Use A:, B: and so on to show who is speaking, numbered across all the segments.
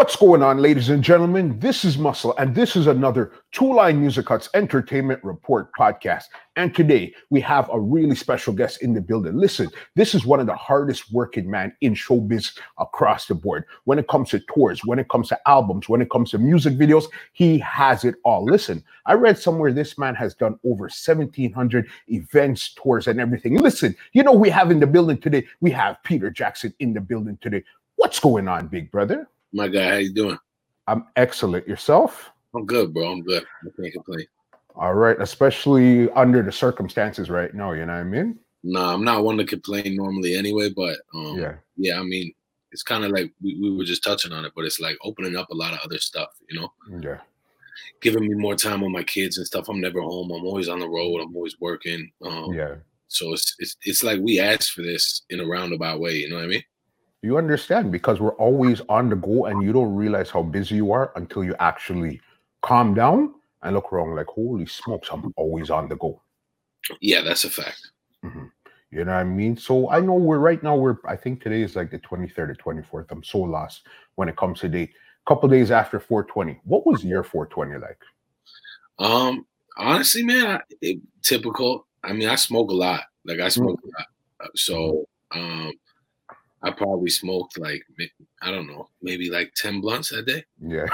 A: What's going on, ladies and gentlemen? This is Muscle, and this is another Two Line Music Cuts Entertainment Report podcast. And today we have a really special guest in the building. Listen, this is one of the hardest working man in showbiz across the board. When it comes to tours, when it comes to albums, when it comes to music videos, he has it all. Listen, I read somewhere this man has done over 1,700 events, tours, and everything. Listen, you know we have in the building today. We have Peter Jackson in the building today. What's going on, big brother?
B: My guy, how you doing?
A: I'm excellent. Yourself?
B: I'm good, bro. I'm good. I can't complain.
A: All right, especially under the circumstances right now. You know what I mean?
B: No, nah, I'm not one to complain normally anyway, but um,
A: yeah,
B: yeah. I mean, it's kind of like we, we were just touching on it, but it's like opening up a lot of other stuff. You know?
A: Yeah.
B: Giving me more time with my kids and stuff. I'm never home. I'm always on the road. I'm always working. Um,
A: yeah.
B: So it's it's it's like we asked for this in a roundabout way. You know what I mean?
A: You understand because we're always on the go and you don't realize how busy you are until you actually calm down and look around like, holy smokes, I'm always on the go.
B: Yeah, that's a fact.
A: Mm-hmm. You know what I mean? So I know we're right now, we're, I think today is like the 23rd or 24th. I'm so lost when it comes to date. A couple days after 420. What was your 420 like?
B: Um, honestly, man, I, it, typical. I mean, I smoke a lot. Like I smoke mm-hmm. a lot. Uh, so, um, I probably smoked like I don't know, maybe like ten blunts that day.
A: Yeah.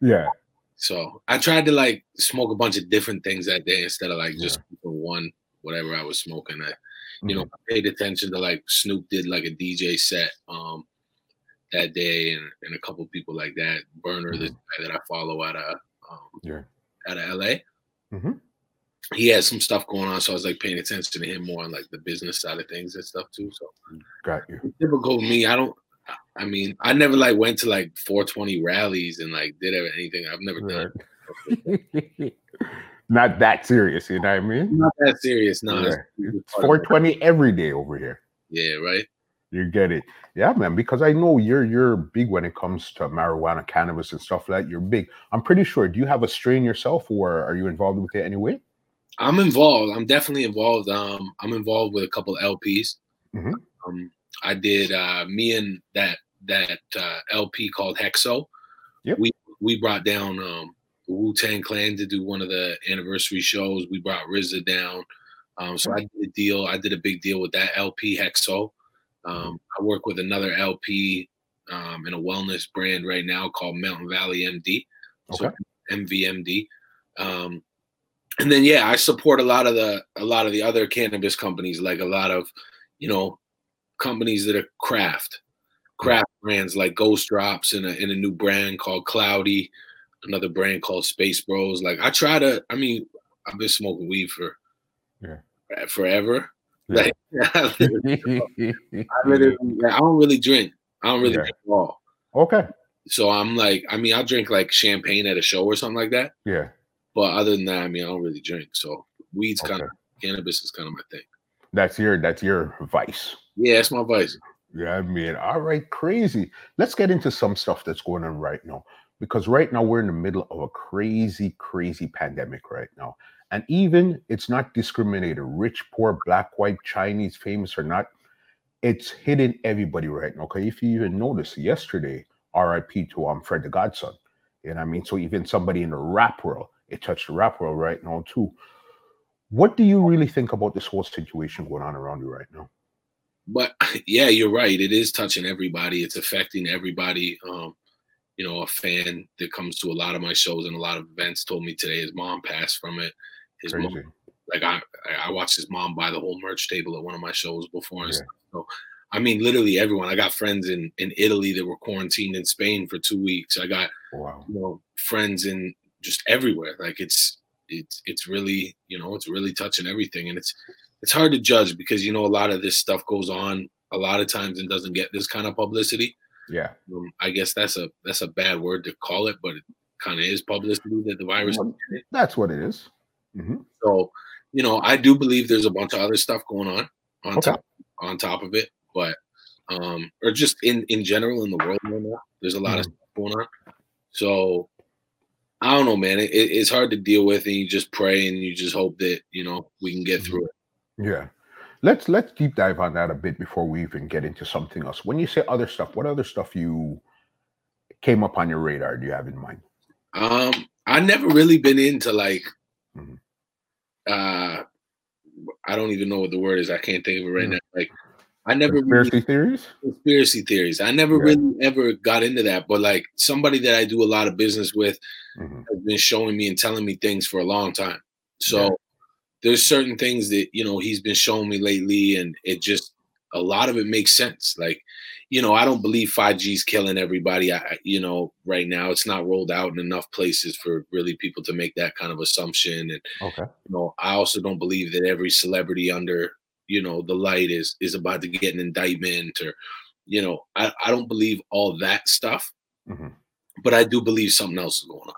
A: yeah.
B: So I tried to like smoke a bunch of different things that day instead of like just yeah. one whatever I was smoking. I, you mm-hmm. know, I paid attention to like Snoop did like a DJ set um that day and, and a couple people like that. Berner, mm-hmm. this guy that I follow out of um,
A: yeah
B: out of LA.
A: Mm-hmm
B: he had some stuff going on, so I was like paying attention to him more on like the business side of things and stuff too. So
A: got you.
B: Typical me. I don't. I mean, I never like went to like 420 rallies and like did anything. I've never done.
A: Not that serious, you know what I mean?
B: Not that serious. No,
A: yeah. it's 420 every day over here.
B: Yeah, right.
A: You get it. Yeah, man, because I know you're you're big when it comes to marijuana, cannabis, and stuff like that. You're big. I'm pretty sure. Do you have a strain yourself, or are you involved with it anyway?
B: I'm involved. I'm definitely involved. Um, I'm involved with a couple of LPs.
A: Mm-hmm.
B: Um, I did uh, me and that that uh, LP called Hexo.
A: Yep.
B: We we brought down um, Wu Tang Clan to do one of the anniversary shows. We brought RZA down. Um, so I did a deal. I did a big deal with that LP Hexo. Um, I work with another LP um, in a wellness brand right now called Mountain Valley MD.
A: Okay. So
B: MVMD. Um, and then yeah, I support a lot of the a lot of the other cannabis companies, like a lot of you know companies that are craft craft brands like Ghost Drops and a, in a new brand called Cloudy, another brand called Space Bros. Like I try to, I mean, I've been smoking weed for
A: yeah.
B: forever. Yeah. Like I, I don't really drink. I don't really yeah. drink at all.
A: Okay.
B: So I'm like, I mean, I'll drink like champagne at a show or something like that.
A: Yeah.
B: But other than that, I mean, I don't really drink. So weed's okay. kind of cannabis is kind of my thing.
A: That's your that's your vice.
B: Yeah, it's my vice.
A: Yeah, I mean, all right, crazy. Let's get into some stuff that's going on right now. Because right now we're in the middle of a crazy, crazy pandemic right now. And even it's not discriminated, rich, poor, black, white, Chinese, famous or not. It's hitting everybody right now. Okay. If you even notice yesterday, RIP to um Fred the Godson. And I mean, so even somebody in the rap world, it touched the rap world right now too. What do you really think about this whole situation going on around you right now?
B: But yeah, you're right. It is touching everybody. It's affecting everybody. Um, you know, a fan that comes to a lot of my shows and a lot of events told me today his mom passed from it. His
A: Crazy.
B: mom, like I, I watched his mom buy the whole merch table at one of my shows before. Yeah. So, I mean, literally everyone. I got friends in in Italy that were quarantined in Spain for two weeks. I got
A: wow.
B: you know friends in just everywhere. Like it's it's it's really you know it's really touching everything, and it's it's hard to judge because you know a lot of this stuff goes on a lot of times and doesn't get this kind of publicity.
A: Yeah,
B: um, I guess that's a that's a bad word to call it, but it kind of is publicity that the virus.
A: That's what it is. Mm-hmm.
B: So you know, I do believe there's a bunch of other stuff going on on
A: okay.
B: top on top of it, but um, or just in in general in the world right now, there's a lot mm-hmm. of stuff going on. So I don't know, man. It, it's hard to deal with, and you just pray and you just hope that you know we can get through it.
A: Yeah. let's let's deep dive on that a bit before we even get into something else. When you say other stuff, what other stuff you came up on your radar? Do you have in mind?
B: Um, I never really been into like,
A: Mhm.
B: uh, I don't even know what the word is. I can't think of it right now. Like, I never really
A: Conspiracy theories?
B: conspiracy theories. I never
A: Yeah.
B: really ever got into that, but like somebody that I do a lot of business with
A: Mhm.
B: has been showing me and telling me things for a long time. So
A: Yeah.
B: there's certain things that you know he's been showing me lately, and it just a lot of it makes sense. Like, you know, I don't believe 5G's killing everybody. I, I- you know, right now it's not rolled out in enough places for really people to make that kind of assumption. And
A: Okay.
B: you know, I also don't believe that every celebrity under you know the light is is about to get an indictment or you know I, I don't believe all that stuff
A: Mhm.
B: but i do believe something else is going on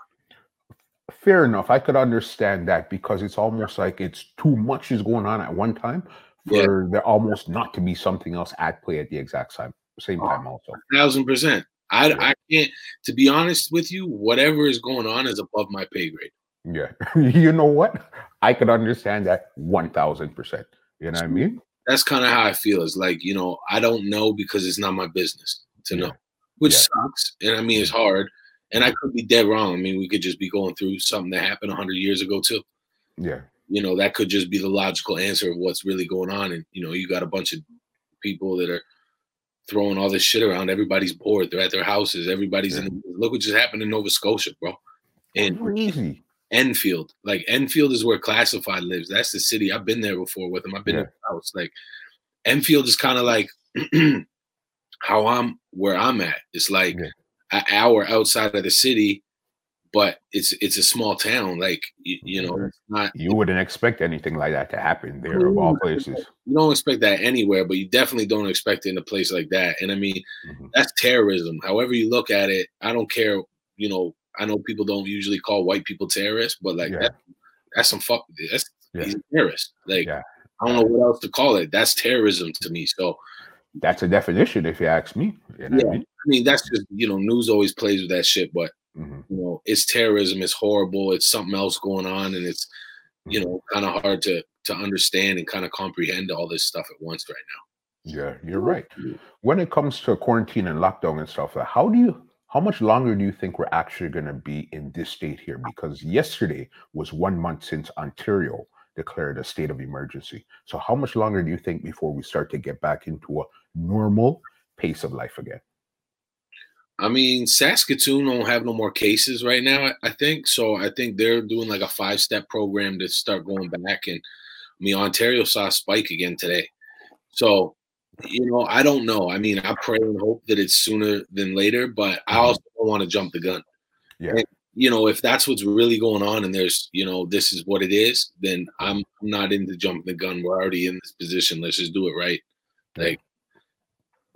A: Fair enough. I could understand that because it's almost like it's too much is going on at one time
B: Yeah.
A: for there almost not to be something else at play at the exact same same
B: Oh.
A: time also.
B: thousand percent i
A: Yeah.
B: i can't to be honest with you whatever is going on is above my pay grade
A: Yeah. you know what? I could understand that one thousand percent. You know what I mean?
B: that's kind of how i feel it's like you know i don't know because it's not my business to know which
A: Yeah.
B: sucks and i mean it's mm-hmm. hard and i could be dead wrong i mean we could just be going through something that happened 100 years ago too
A: Yeah.
B: you know that could just be the logical answer of what's really going on and you know you got a bunch of people that are throwing all this shit around everybody's bored they're at their houses everybody's
A: Yeah.
B: in The, look what just happened in nova scotia bro and
A: Crazy.
B: Enfield like enfield is where Classified lives that's the city i've been there before with him i've been
A: Yeah.
B: in the house like enfield is kind of like how i'm where i'm at it's like
A: Yeah.
B: an hour outside of the city but it's it's a small town like you, you know it's not
A: You wouldn't expect anything like that to happen there of all places.
B: you don't expect that anywhere, but you definitely don't expect it in a place like that. And I mean,
A: Mhm.
B: that's terrorism. However you look at it, I don't care. You know, I know people don't usually call white people terrorists, but like
A: Yeah.
B: that, that's some fuck. That's
A: Yeah.
B: he's a terrorist. Like
A: Yeah.
B: I don't know what else to call it. That's terrorism to me. So
A: That's a definition, if you ask me. You know what I mean?
B: I mean, that's just you know, news always plays with that shit, but
A: Mhm.
B: you know, it's terrorism. It's horrible. It's something else going on, and it's you know, kind of hard to to understand and kind of comprehend all this stuff at once right now.
A: Yeah, you're right. When it comes to quarantine and lockdown and stuff, how do you how much longer do you think we're actually going to be in this state here? Because yesterday was one month since Ontario declared a state of emergency. So how much longer do you think before we start to get back into a normal pace of life again?
B: I mean, Saskatoon don't have no more cases right now, I- think. So I think they're doing like a five step program to start going back. And I mean, Ontario saw a spike again today. So, you know, I don't know. I mean, I pray and hope that it's sooner than later, but I
A: Mhm.
B: also don't want to jump the gun.
A: Yeah.
B: And, you know, if that's what's really going on and there's, you know, this is what it is, then I'm I'm not into jumping the gun. We're already in this position. Let's just do it right. Like,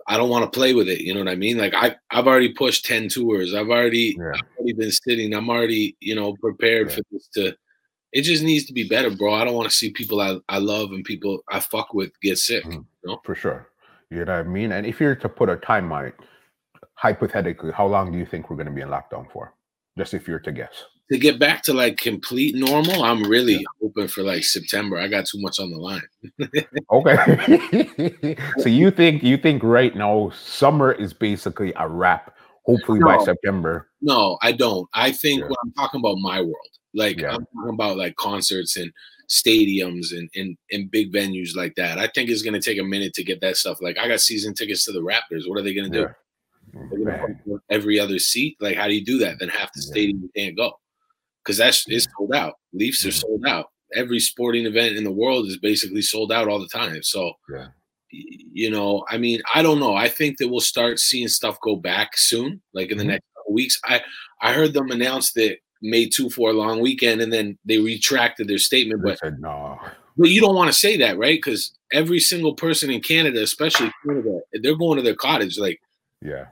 B: I don't want to play with it. You know what I mean? Like I, I've already pushed 10 tours. I've already,
A: Yeah.
B: I've already been sitting. I'm already, you know, prepared
A: Yeah.
B: for this to, it just needs to be better, bro. I don't want to see people I, I love and people I fuck with get sick.
A: Mhm.
B: You know?
A: For sure. You know what I mean? And if you're to put a time on it, hypothetically, how long do you think we're going to be in lockdown for? Just if you're to guess.
B: To get back to like complete normal, I'm really hoping for like September. I got too much on the line.
A: Okay. so you think you think right now summer is basically a wrap. Hopefully by September.
B: No, I don't. I think
A: Yeah.
B: when I'm talking about my world, like
A: Yeah.
B: I'm talking about like concerts and stadiums and, and and big venues like that. I think it's gonna take a minute to get that stuff. Like I got season tickets to the Raptors. What are they gonna do?
A: Yeah.
B: Gonna every other seat. Like how do you do that? Then half the
A: Yeah.
B: stadium can't go because that's it's sold out. Leafs are sold out. Every sporting event in the world is basically sold out all the time. So
A: Yeah.
B: you know, I mean, I don't know. I think that we'll start seeing stuff go back soon, like in the
A: Mhm.
B: next couple weeks. I I heard them announce that May two for a long weekend, and then they retracted their statement.
A: They
B: But
A: said no.
B: but you don't want to say that, right? Because every single person in Canada, especially Canada, they're going to their cottage. Like
A: Yeah.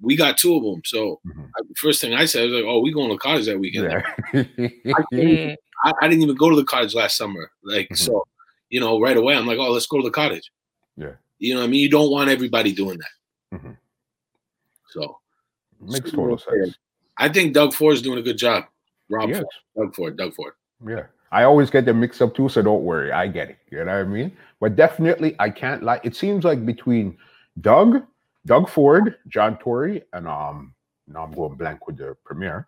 B: we got two of them. So
A: Mhm.
B: I- first thing I said I was like, "Oh, we going to cottage that weekend."
A: Yeah.
B: I, I didn't even go to the cottage last summer. Like
A: Mhm.
B: so, you know, right away I'm like, "Oh, let's go to the cottage."
A: Yeah.
B: You know, what I mean, you don't want everybody doing that.
A: Mhm.
B: So
A: Makes total
B: yeah.
A: sense.
B: I think Doug Ford is doing a good job. Rob
A: Yes.
B: Ford, Doug Ford, Doug Ford.
A: Yeah. I always get them mixed up too, so don't worry. I get it. You know what I mean? But definitely, I can't lie. It seems like between Doug, Doug Ford, John Tory, and um, now I'm going blank with the premier.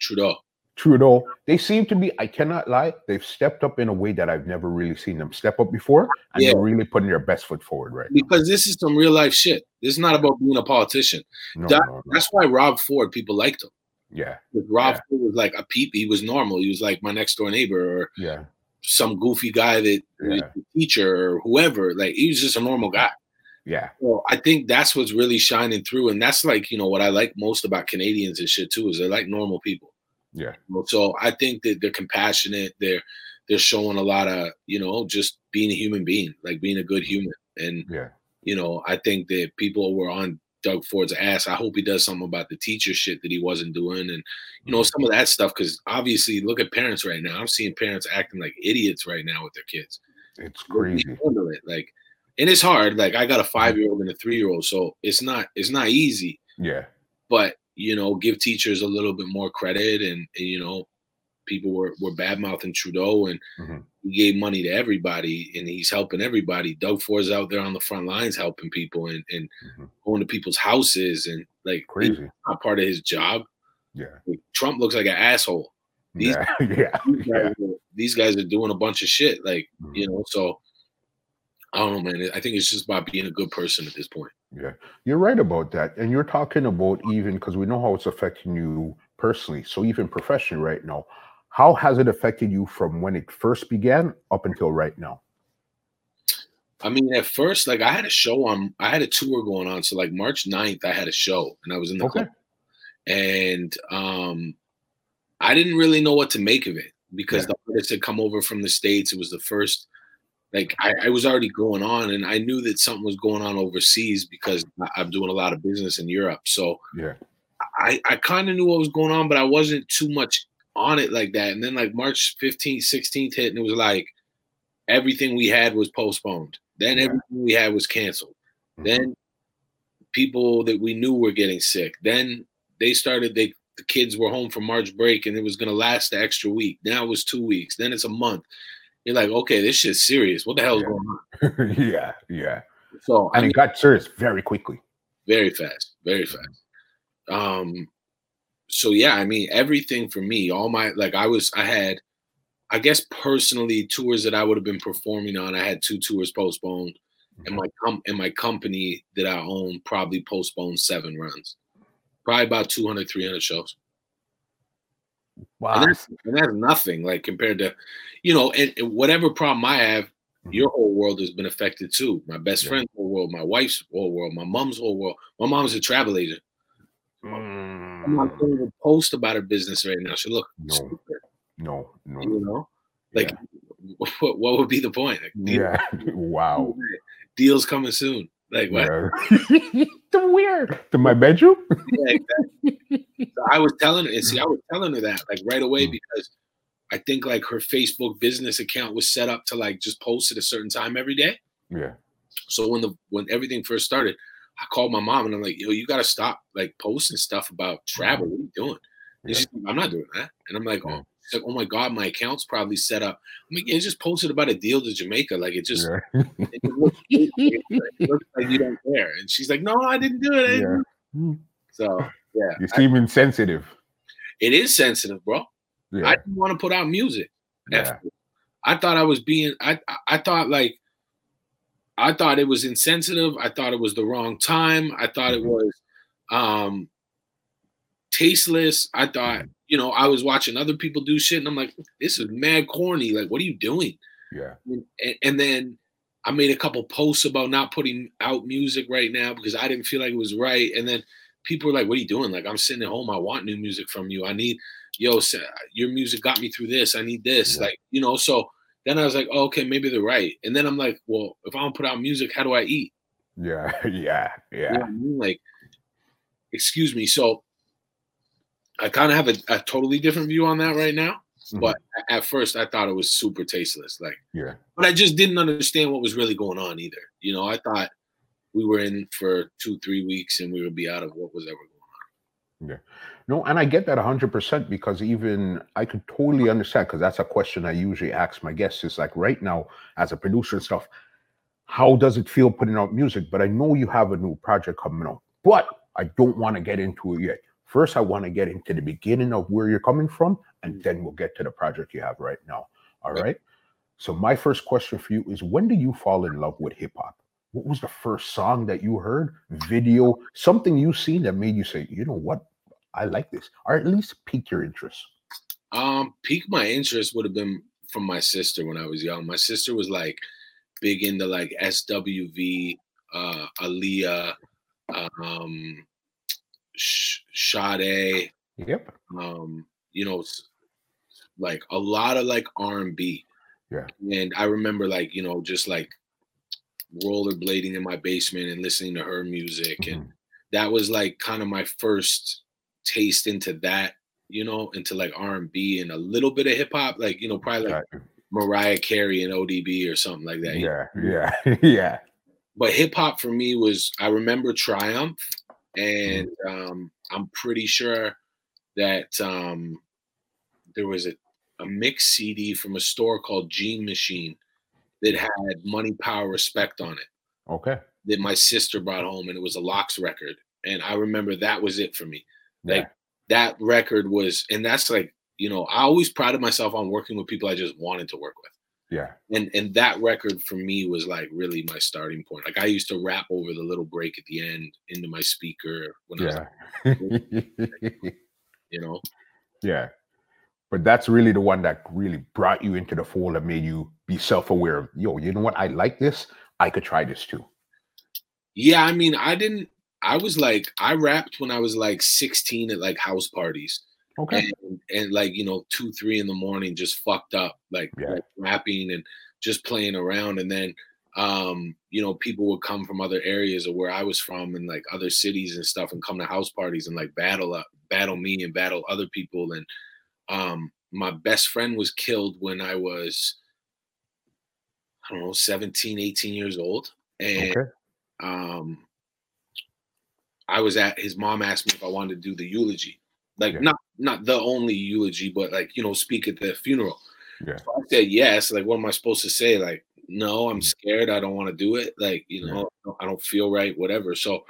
B: Trudeau.
A: Trudeau, they seem to be, I cannot lie, they've stepped up in a way that I've never really seen them step up before. And
B: Yeah.
A: they're really putting their best foot forward right now.
B: Because this is some real life shit. This is not about being a politician.
A: No,
B: that-
A: no, no.
B: That's why Rob Ford, people liked him.
A: Yeah,
B: Rob
A: Yeah.
B: Was like a peep. He was normal. He was like my next door neighbor or
A: yeah,
B: some goofy guy that was
A: Yeah.
B: a teacher or whoever. Like he was just a normal guy.
A: yeah,
B: Well, I think that's what's really shining through, and that's like you know what I like most about Canadians and shit too is they're like normal people.
A: yeah,
B: So I think that they're compassionate. They're they're showing a lot of you know just being a human being, like being a good mm-hmm. human. And
A: yeah,
B: you know I think that people were on Doug Ford's ass. I hope he does something about the teacher shit that he wasn't doing, and you know some of that stuff. Because obviously, look at parents right now. I'm seeing parents acting like idiots right now with their kids.
A: it's crazy.
B: Like, and it's hard. Like I got a five year old and a three year old, so it's not it's not easy.
A: Yeah,
B: But you know, give teachers a little bit more credit, and, and you know, people were were bad mouthing Trudeau, and
A: Mhm.
B: He gave money to everybody, and he's helping everybody. Doug Ford's out there on the front lines helping people, and and
A: Mhm.
B: going to people's houses, and like
A: crazy.
B: not part of his job.
A: Yeah,
B: Like, Trump looks like an asshole. These-
A: yeah, yeah,
B: These guys, are, these guys are doing a bunch of shit, like
A: Mhm.
B: you know. So I don't know, man. I think it's just about being a good person at this point.
A: Yeah, you're right about that. And you're talking about even because we know how it's affecting you personally. So even professionally right now, how has it affected you from when it first began up until right now?
B: I mean, at first, like I had a show on, I had a tour going on. So like March 9th, I had a show and I was in the
A: Okay.
B: club. And um I didn't really know what to make of it because
A: Yeah.
B: the artists had come over from the States. It was the first, like I, I was already going on and I knew that something was going on overseas because I'm doing a lot of business in Europe. So
A: Yeah,
B: I, I kind of knew what was going on, but I wasn't too much on it like that. And then like March 15th, 16th hit, and it was like everything we had was postponed. Then
A: Yeah.
B: everything we had was canceled.
A: Mhm.
B: Then people that we knew were getting sick. Then they started they the kids were home from March break and it was gonna last the extra week. Now it was two weeks. Then it's a month. You're like, okay, this shit's serious. What the hell's
A: Yeah.
B: going on?
A: yeah, yeah.
B: So I mean,
A: it got serious very quickly.
B: very fast very fast um so yeah i mean everything for me all my like i was i had i guess personally tours that i would have been performing on i had two tours postponed and my com and my company that i own probably postponed seven runs probably about 200 300 shows
A: Wow.
B: and that's, and that's nothing like compared to you know and, and whatever problem i have
A: Mhm.
B: your whole world has been affected too my best
A: Yeah.
B: friend's whole world my wife's whole world my mom's whole world my mom's a travel agent I'm not
A: Mm,
B: going to post about her business right now. She look
A: No.
B: stupid,
A: no, no.
B: you know. Like, what, what would be the point? Like, deal-
A: Yeah. wow.
B: deals coming soon. Like, what?
A: Yeah. the weird. To my bedroom?
B: Yeah, exactly. So I was telling her, and see, I was telling her that like right away
A: Mm.
B: because I think like her Facebook business account was set up to like just post at a certain time every day.
A: Yeah.
B: So when the when everything first started, I called my mom and I'm like, yo, you got to stop like posting stuff about travel. What are you doing? And she's like, I'm not doing that. And I'm like, oh, like, oh my god, my account's probably set up. I'm like, yeah, just posted about a deal to Jamaica. Like it just,
A: yeah.
B: it looks, it looks like you don't care. And she's like, no, I didn't do it. Didn't
A: yeah.
B: So yeah,
A: You seem insensitive.
B: it is sensitive, bro.
A: Yeah.
B: I didn't want to put out music.
A: yeah.
B: I thought I was being I- I thought like I thought it was insensitive. I thought it was the wrong time. I thought it
A: Mhm.
B: was um tasteless. I thought, you know, I was watching other people do shit and I'm like, this is mad corny. Like, what are you doing?
A: Yeah.
B: And, and then I made a couple posts about not putting out music right now because I didn't feel like it was right. And then people were like, "What are you doing?" Like, I'm sitting at home. I want new music from you. I need, yo, your music got me through this. I need this.
A: Yeah.
B: Like, you know. So then I was like, oh, okay, maybe they're right. And then I'm like, well, if I don't put out music, how do I eat?
A: Yeah. Yeah.
B: You know
A: Yeah.
B: I mean? Like, excuse me. So I kind of have a, a totally different view on that right now.
A: Mhm.
B: But at first, I thought it was super tasteless. Like.
A: Yeah.
B: but I just didn't understand what was really going on either. You know, I thought we were in for two, three weeks and we would be out of what was ever going on.
A: No, and I get that 100% because even I could totally understand because that's a question I usually ask my guests is like right now as a producer and stuff, how does it feel putting out music? But I know you have a new project coming out, but I don't want to get into it yet. First, I want to get into the beginning of where you're coming from, and mm. then we'll get to the project you have right now. All right. So, my first question for you is when did you fall in love with hip hop? What was the first song that you heard, video, something you seen that made you say, you know what, I like this, or at least pique your interest?
B: Um, pique my interest would have been from my sister when I was young. My sister was like big into like SWV, uh, Aaliyah, um, Sade.
A: Yep.
B: Um, you know, like a lot of like R and B.
A: Yeah.
B: And I remember like you know just like rollerblading in my basement and listening to her music, mm-hmm. and that was like kind of my first taste into that. You know, into like R and B and a little bit of hip hop, like you know, probably like Mariah Carey and ODB or something like that.
A: Yeah, yeah, yeah.
B: But hip hop for me was I remember Triumph, and mm-hmm. um, I'm pretty sure that um, there was a, a mix CD from a store called Jean Machine that had Money, Power, Respect on it.
A: Okay.
B: That my sister brought home, and it was a LOX record, and I remember that was it for me. Like yeah. that record was, and that's like you know, I always prided myself on working with people I just wanted to work with.
A: Yeah.
B: And and that record for me was like really my starting point. Like I used to rap over the little break at the end into my speaker when
A: yeah.
B: I was like, you know.
A: Yeah. But that's really the one that really brought you into the fold and made you be self-aware of, yo, you know what? I like this. I could try this too.
B: Yeah, I mean, I didn't I was like I rapped when I was like 16 at like house parties.
A: Okay.
B: And, and, like, you know, two, three in the morning, just fucked up, like, yeah. like rapping and just playing around. And then, um, you know, people would come from other areas of where I was from and like other cities and stuff and come to house parties and like battle up, battle me and battle other people. And um, my best friend was killed when I was, I don't know, 17, 18 years old. And okay. um, I was at his mom asked me if I wanted to do the eulogy like yeah. not not the only eulogy, but like you know, speak at the funeral.
A: Yeah. So
B: I said yes. Like, what am I supposed to say? Like, no, I'm mm. scared. I don't want to do it. Like, you know, yeah. I don't feel right. Whatever. So,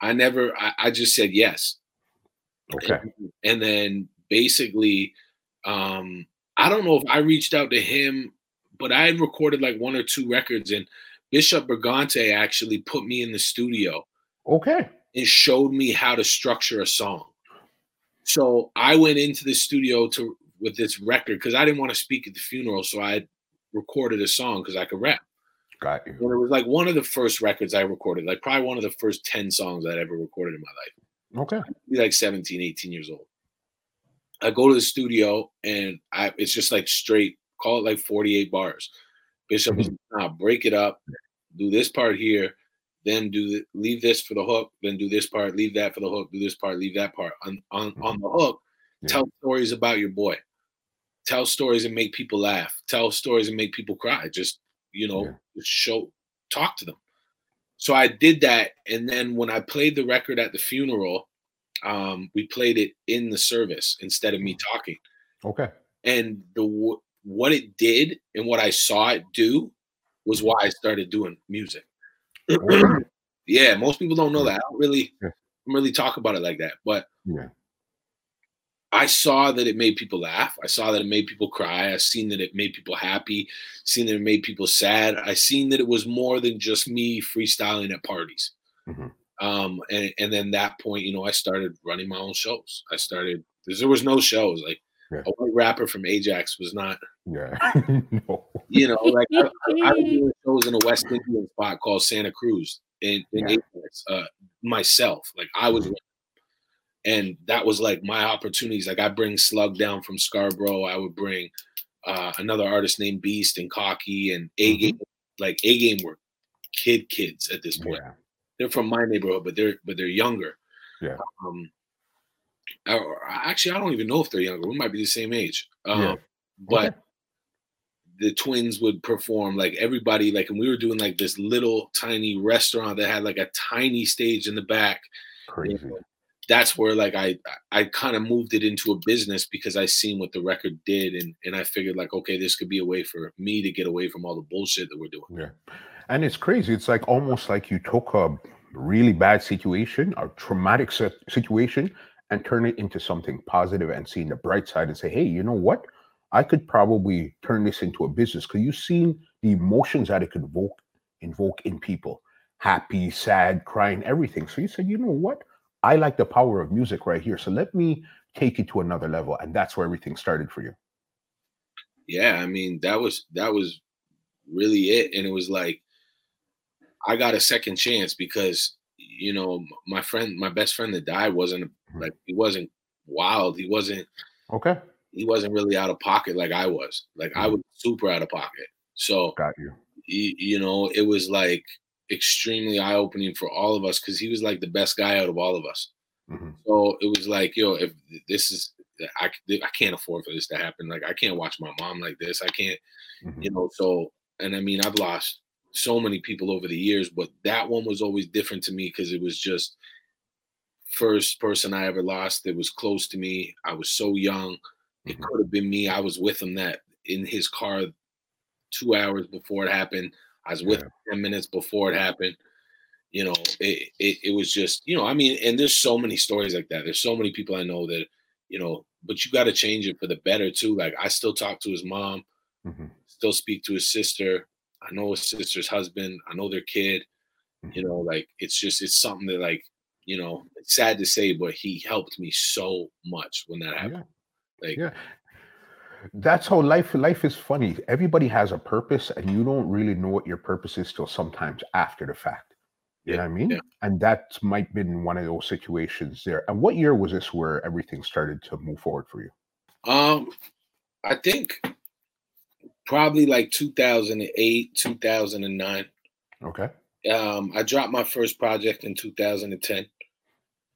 B: I never. I, I just said yes.
A: Okay.
B: And, and then basically, um, I don't know if I reached out to him, but I had recorded like one or two records, and Bishop Brigante actually put me in the studio.
A: Okay.
B: And showed me how to structure a song. So I went into the studio to with this record because I didn't want to speak at the funeral, so I recorded a song because I could rap.
A: Got you.
B: And it was like one of the first records I recorded, like probably one of the first 10 songs I'd ever recorded in my
A: life. Okay.
B: Like 17, 18 years old. I go to the studio and I it's just like straight, call it like 48 bars. Bishop was nah, break it up, do this part here, then do the, leave this for the hook, then do this part, leave that for the hook, do this part, leave that part. On on, on the hook, yeah. tell stories about your boy. Tell stories and make people laugh. Tell stories and make people cry. Just you know, yeah. show talk to them. So I did that, and then when I played the record at the funeral, um, we played it in the service instead of me mm. talking.
A: Okay.
B: And the what it did and what I saw it do was why I started doing music. Yeah, most people don't know that. I don't really yeah. really talk about it like that. But
A: yeah.
B: I saw that it made people laugh. I saw that it made people cry. I seen that it made people happy. Seen that it made people sad. I seen that it was more than just me freestyling at parties. Mm-hmm. Um, and and then that point, you know, I started running my own shows. I started because there was no shows. Like yeah. a white rapper from Ajax was not.
A: Yeah.
B: no. You know, like I, I, was doing shows in a West Indian spot called Santa Cruz in, in yeah. Ajax, uh, myself. Like I was, mm-hmm. and that was like my opportunities. Like I bring Slug down from Scarborough. I would bring uh, another artist named Beast and Cocky and A Game. Mm-hmm. Like A Game were kid kids at this point. Yeah. They're from my neighborhood, but they're but they're younger.
A: Yeah.
B: Um, or actually, I don't even know if they're younger. We might be the same age. Um, yeah. But okay. The twins would perform like everybody, like, and we were doing like this little tiny restaurant that had like a tiny stage in the back.
A: Crazy.
B: that's where like I I kind of moved it into a business because I seen what the record did and and I figured like okay this could be a way for me to get away from all the bullshit that we're doing.
A: Yeah. And it's crazy. It's like almost like you took a really bad situation, a traumatic situation and turn it into something positive and seeing the bright side and say, "Hey, you know what? I could probably turn this into a business because you've seen the emotions that it could evoke invoke in people happy, sad, crying, everything. So you said, you know what? I like the power of music right here. So let me take it to another level. And that's where everything started for you.
B: Yeah, I mean, that was that was really it. And it was like I got a second chance because you know, my friend, my best friend that died wasn't mm-hmm. like he wasn't wild. He wasn't
A: okay.
B: He wasn't really out of pocket like I was. Like I mm-hmm. was super out of pocket. So
A: got you.
B: You, you know, it was like extremely eye opening for all of us because he was like the best guy out of all of us. Mm-hmm. So it was like, yo, if this is, I, I can't afford for this to happen. Like, I can't watch my mom like this. I can't, mm-hmm. you know. So, and I mean, I've lost so many people over the years, but that one was always different to me because it was just first person I ever lost that was close to me. I was so young. It could have been me. I was with him that in his car two hours before it happened. I was with yeah. 10 minutes before it happened. You know, it, it, it was just, you know, I mean, and there's so many stories like that. There's so many people I know that, you know, but you got to change it for the better too. Like I still talk to his mom, mm-hmm. still speak to his sister. I know his sister's husband. I know their kid. Mm-hmm. You know, like it's just it's something that like, you know, it's sad to say, but he helped me so much when that happened.
A: Yeah. Like yeah. That's how life life is funny. Everybody has a purpose and you don't really know what your purpose is till sometimes after the fact. You yeah, know what i mean? yeah. and that might been one of those situations there. And what year was this where everything started to move forward for you?
B: Um i think probably like 2008 2009
A: okay.
B: Um i dropped my first project in 2010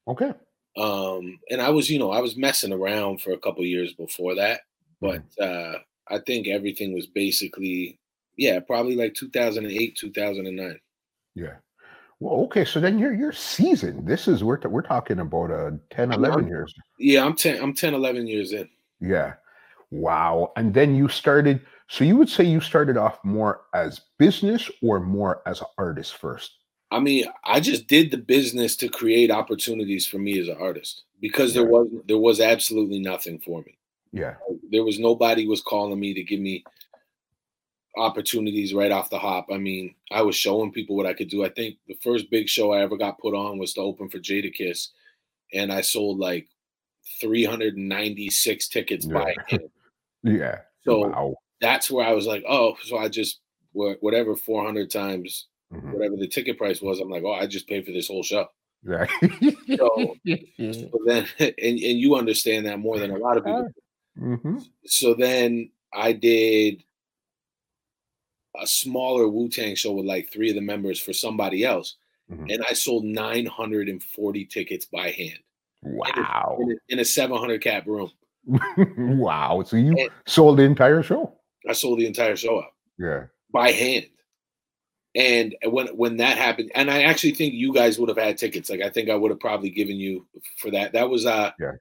A: okay
B: um and i was you know i was messing around for a couple years before that but uh, I think everything was basically, yeah, probably like 2008, 2009.
A: Yeah. Well, okay. So then you're you're seasoned. This is we're we're talking about uh 10, 11 I'm, years.
B: Yeah, I'm 10, I'm 10, 11 years in.
A: Yeah. Wow. And then you started, so you would say you started off more as business or more as an artist first?
B: I mean, I just did the business to create opportunities for me as an artist because there was there was absolutely nothing for me.
A: Yeah.
B: There was nobody was calling me to give me opportunities right off the hop. I mean, I was showing people what I could do. I think the first big show I ever got put on was to open for Jadakiss, and I sold like 396 tickets yeah. by him.
A: yeah.
B: So wow. that's where I was like, oh, so I just whatever 400 times mm-hmm. whatever the ticket price was. I'm like, oh, I just paid for this whole show.
A: Right.
B: so, so then, and, and you understand that more than a lot of people.
A: Mm-hmm.
B: So then I did a smaller Wu Tang show with like three of the members for somebody else, mm-hmm. and I sold 940 tickets by hand.
A: Wow!
B: In a, in a 700 cap room.
A: wow! So you and sold the entire show?
B: I sold the entire show out.
A: Yeah.
B: By hand. And when when that happened, and I actually think you guys would have had tickets. Like I think I would have probably given you for that. That was uh
A: yeah.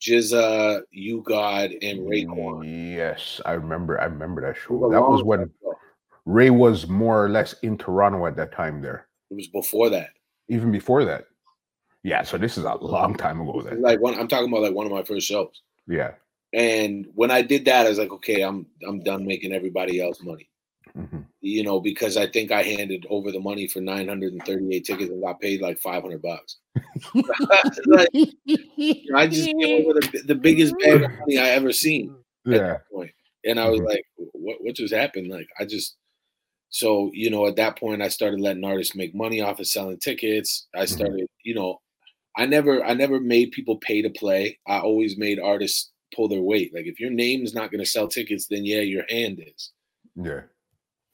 B: GZA, U-God, and Raekwon.
A: Yes, I remember. I remember that show. That was when Ray was more or less in Toronto at that time. There.
B: It was before that.
A: Even before that. Yeah. So this is a long time ago. Then.
B: Like one, I'm talking about like one of my first shows.
A: Yeah.
B: And when I did that, I was like, okay, I'm I'm done making everybody else money. Mm-hmm. You know, because I think I handed over the money for 938 tickets and got paid like 500 bucks. like, you know, I just gave over the, the biggest bag of money I ever seen.
A: Yeah.
B: And I was mm-hmm. like, what, what just happened? Like, I just, so, you know, at that point, I started letting artists make money off of selling tickets. I mm-hmm. started, mm-hmm. you know, I never, I never made people pay to play. I always made artists pull their weight. Like, if your name's not going to sell tickets, then yeah, your hand is.
A: Yeah.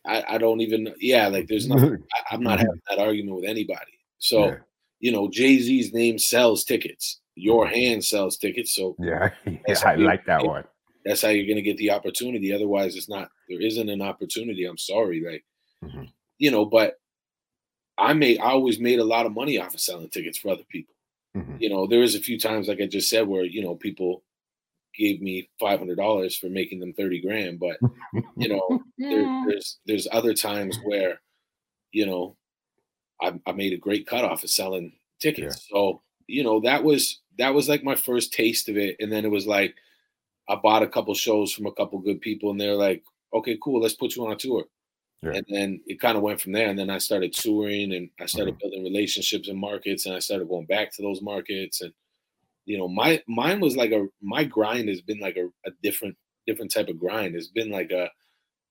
B: I, I don't even yeah like there's nothing I, am not having that argument with anybody. So yeah. you know Jay-Z's name sells tickets. Your hand sells tickets. So
A: yeah, yeah I like that one.
B: that's how you're going to get the opportunity. Otherwise it's not there isn't an opportunity. I'm sorry like mm-hmm. you know but I made I always made a lot of money off of selling tickets for other people. Mm-hmm. You know, there is a few times, like I just said, where you know people gave me five hundred dollars for making them thirty grand, but you know, there, there's there's other times where, you know, I, I made a great cutoff of selling tickets. Yeah. So you know that was that was like my first taste of it, and then it was like I bought a couple shows from a couple good people, and they're like, okay, cool, let's put you on a tour. Yeah. And then it kind of went from there. And then I started touring and I started mm-hmm. building relationships in markets and I started going back to those markets. And, you know, my mine was like a my grind has been like a, a different different type of grind. It's been like a,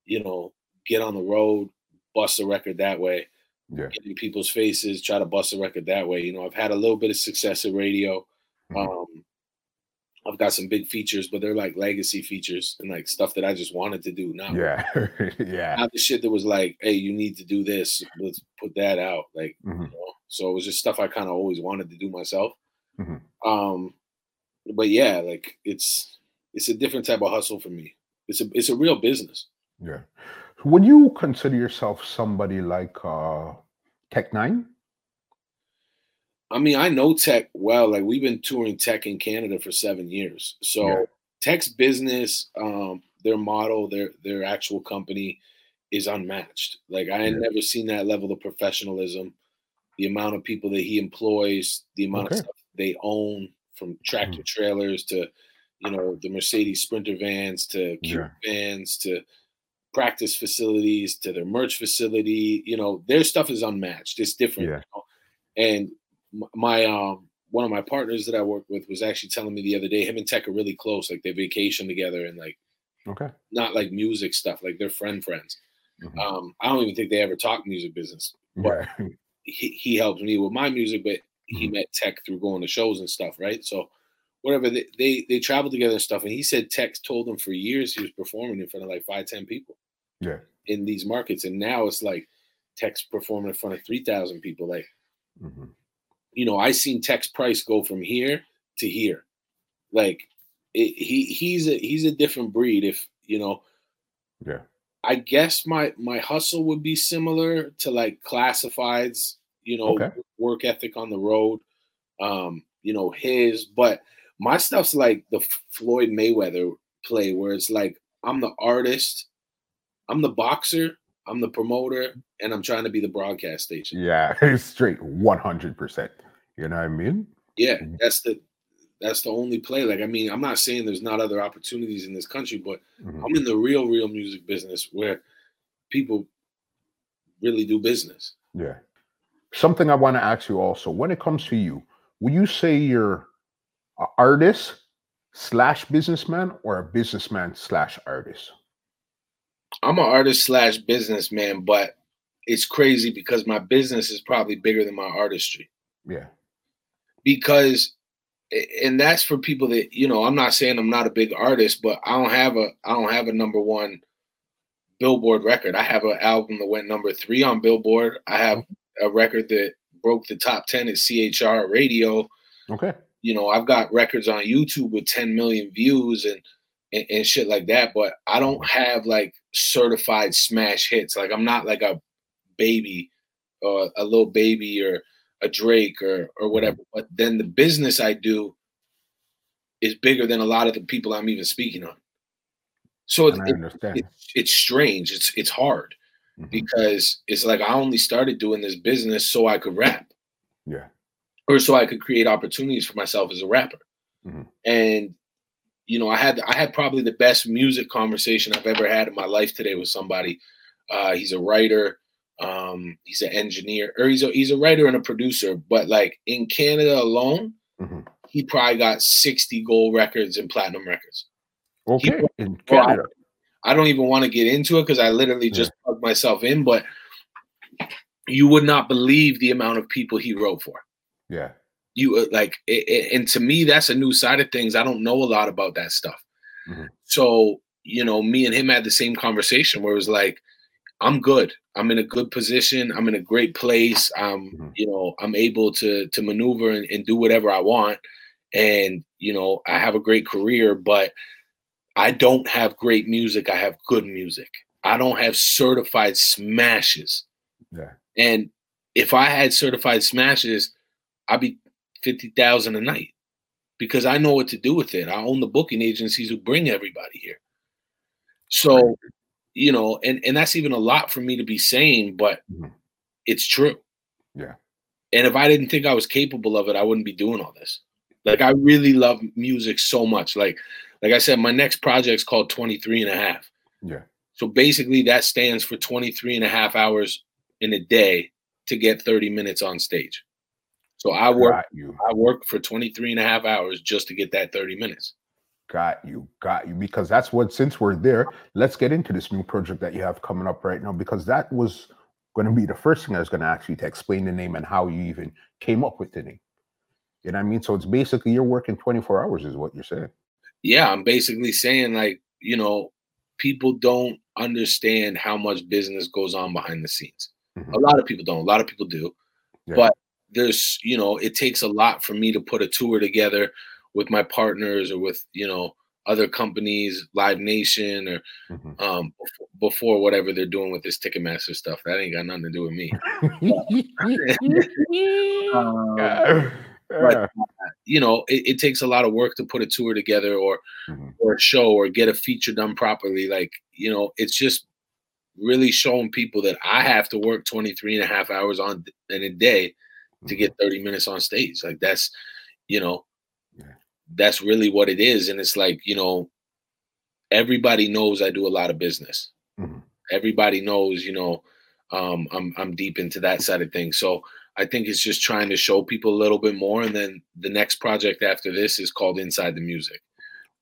B: you know, get on the road, bust a record that way. Yeah. Get in people's faces, try to bust a record that way. You know, I've had a little bit of success at radio. Mm-hmm. Um, I've got some big features, but they're like legacy features and like stuff that I just wanted to do. Not
A: yeah, yeah.
B: Not the shit that was like, hey, you need to do this. Let's put that out. Like, mm-hmm. you know? so it was just stuff I kind of always wanted to do myself. Mm-hmm. Um, but yeah, like it's it's a different type of hustle for me. It's a it's a real business.
A: Yeah. Would you consider yourself somebody like uh Tech N9ne?
B: I mean, I know Tech well. Like we've been touring Tech in Canada for seven years. So yeah. Tech's business, um, their model, their their actual company is unmatched. Like I had yeah. never seen that level of professionalism. The amount of people that he employs, the amount okay. of stuff they own, from tractor mm. trailers to, you know, the Mercedes Sprinter vans to Cube yeah. vans to practice facilities to their merch facility. You know, their stuff is unmatched. It's different. Yeah. You know? And my um one of my partners that I work with was actually telling me the other day, him and Tech are really close, like they vacation together and like
A: okay,
B: not like music stuff, like they're friend friends. Mm-hmm. Um, I don't even think they ever talk music business, but yeah. he, he helps me with my music, but he mm-hmm. met Tech through going to shows and stuff, right? So whatever they, they they travel together and stuff. And he said Tech told him for years he was performing in front of like five, ten people.
A: Yeah.
B: In these markets. And now it's like Tech's performing in front of three thousand people. Like mm-hmm you know, I seen Tech's price go from here to here. Like it, he he's a he's a different breed. If you know,
A: yeah.
B: I guess my my hustle would be similar to like Classified's, you know, okay. work ethic on the road. Um, you know, his, but my stuff's like the Floyd Mayweather play where it's like I'm the artist, I'm the boxer, I'm the promoter, and I'm trying to be the broadcast station.
A: Yeah, straight 100%. You know what I mean?
B: Yeah, mm-hmm. that's the that's the only play. Like, I mean, I'm not saying there's not other opportunities in this country, but mm-hmm. I'm in the real, real music business where people really do business.
A: Yeah. Something I want to ask you also. When it comes to you, will you say you're an artist slash businessman or a businessman slash artist?
B: I'm an artist slash businessman, but it's crazy because my business is probably bigger than my artistry.
A: Yeah.
B: Because and that's for people that you know i'm not saying i'm not a big artist but i don't have a i don't have a number one billboard record. I have an album that went number three on billboard. I have mm-hmm. A record that broke the top 10 at chr radio
A: okay
B: you know i've got records on youtube with 10 million views and and, and shit like that but i don't have like certified smash hits like i'm not like a baby or a Lil Baby or a Drake or or whatever. But then the business I do is bigger than a lot of the people I'm even speaking on. So it, it, it's strange. It's it's hard mm-hmm. because it's like I only started doing this business so I could rap.
A: Yeah.
B: Or so I could create opportunities for myself as a rapper. Mm-hmm. And you know, I had I had probably the best music conversation I've ever had in my life today with somebody. Uh, he's a writer. Um, he's an engineer, or he's a he's a writer and a producer. But like in Canada alone, mm-hmm. he probably got sixty gold records and platinum records.
A: Okay, he, in Canada.
B: I, don't even want to get into it because I literally just yeah. plugged myself in. But you would not believe the amount of people he wrote for.
A: Yeah.
B: You uh, like, it, it, and to me, that's a new side of things. I don't know a lot about that stuff. Mm-hmm. So, you know, me and him had the same conversation where it was like, I'm good. I'm in a good position. I'm in a great place. I'm, mm-hmm. you know, I'm able to to maneuver and, and do whatever I want. And, you know, I have a great career, but I don't have great music. I have good music. I don't have certified smashes.
A: Yeah.
B: And if I had certified smashes, I'd be fifty thousand a night because I know what to do with it. I own the booking agencies who bring everybody here. So, you know, and and that's even a lot for me to be saying, but
A: Mhm.
B: it's true.
A: Yeah.
B: And if I didn't think I was capable of it, I wouldn't be doing all this. Like I really love music so much. Like like I said, my next project's called 23 and a half.
A: Yeah.
B: So basically that stands for 23 and a half hours in a day to get 30 minutes on stage. So I work
A: you.
B: I work for 23 and a half hours just to get that 30 minutes.
A: Got you, got you. Because that's what, since we're there, let's get into this new project that you have coming up right now. Because that was going to be the first thing I was going to ask you to explain the name and how you even came up with the name. You know what I mean? So it's basically you're working 24 hours, is what you're saying.
B: Yeah, I'm basically saying like, you know, people don't understand how much business goes on behind the scenes.
A: Mhm.
B: A lot of people don't. A lot of people do.
A: Yeah.
B: But there's, you know, it takes a lot for me to put a tour together with my partners or with, you know, other companies, Live Nation or
A: Mhm.
B: um before, before whatever they're doing with this Ticketmaster stuff. That ain't got nothing to do with me. Um,
A: Yeah.
B: But you know, it, it takes a lot of work to put a tour together or
A: Mhm.
B: or a show or get a feature done properly. Like, you know, it's just really showing people that I have to work 23 and a half hours on in a day to
A: Mhm.
B: get 30 minutes on stage. Like that's, you know,
A: Yeah.
B: that's really what it is. And it's like, you know, everybody knows I do a lot of business.
A: Mhm.
B: Everybody knows, you know, um, I'm I'm deep into that side of things. So I think it's just trying to show people a little bit more. And then the next project after this is called Inside the Music.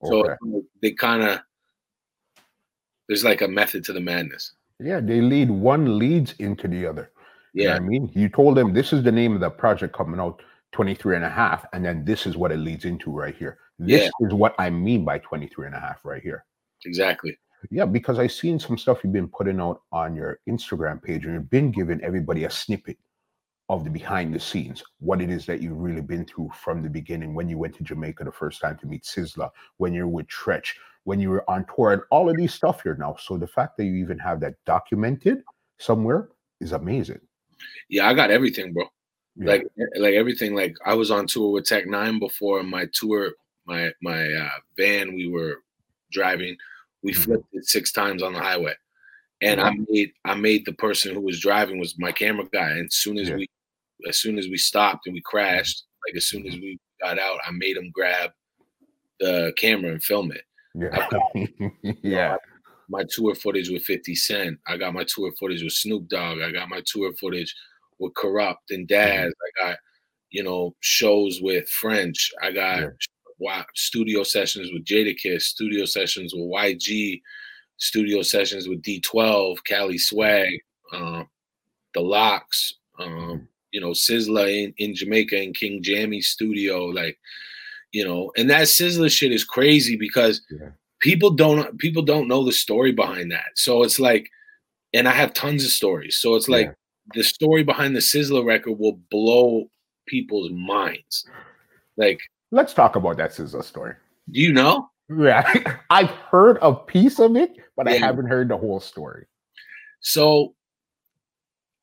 B: So
A: Okay.
B: like they kind of there's like a method to the madness.
A: Yeah, they lead one leads into the other. You know
B: Yeah,
A: I mean? You told them this is the name of the project coming out 23 and a half, and then this is what it leads into right here. This is what I mean by 23 and a half right here.
B: exactly.
A: Yeah, because I've seen some stuff you've been putting out on your Instagram page, and you've been giving everybody a snippet of the behind the scenes, what it is that you've really been through from the beginning when you went to Jamaica the first time to meet Sizzla, when you're with Treach, when you were on tour, and all of these stuff here now. So the fact that you even have that documented somewhere is amazing.
B: Yeah, I got everything, bro.
A: Yeah.
B: Like like everything. Like I was on tour with Tech N9ne before my tour, my my uh, van we were driving. We
A: Mhm.
B: flipped it six times on the highway, and I made I made the person who was driving was my camera guy. And as soon as
A: Yeah.
B: we as soon as we stopped and we mm-hmm. crashed, like as soon as we got out, I made him grab the camera and film it.
A: yeah. yeah.
B: my tour footage with 50 Cent. I got my tour footage with Snoop Dogg. I got my tour footage with Kurupt and mm-hmm. Daz. I got, you know, shows with French. I got
A: Yeah.
B: studio sessions with Jadakiss, studio sessions with YG, studio sessions with D12, Cali Swag, um, The LOX, um, you know, Sizzla in, in Jamaica in King Jammy studio. Like, you know, and that Sizzla shit is crazy because
A: Yeah.
B: people don't people don't know the story behind that. So it's like, and I have tons of stories. So it's like
A: Yeah.
B: the story behind the Sizzla record will blow people's minds. Like,
A: Let's talk about that Sizzla story.
B: do you know?
A: Yeah. I've heard a piece of it, but I haven't heard the whole story.
B: So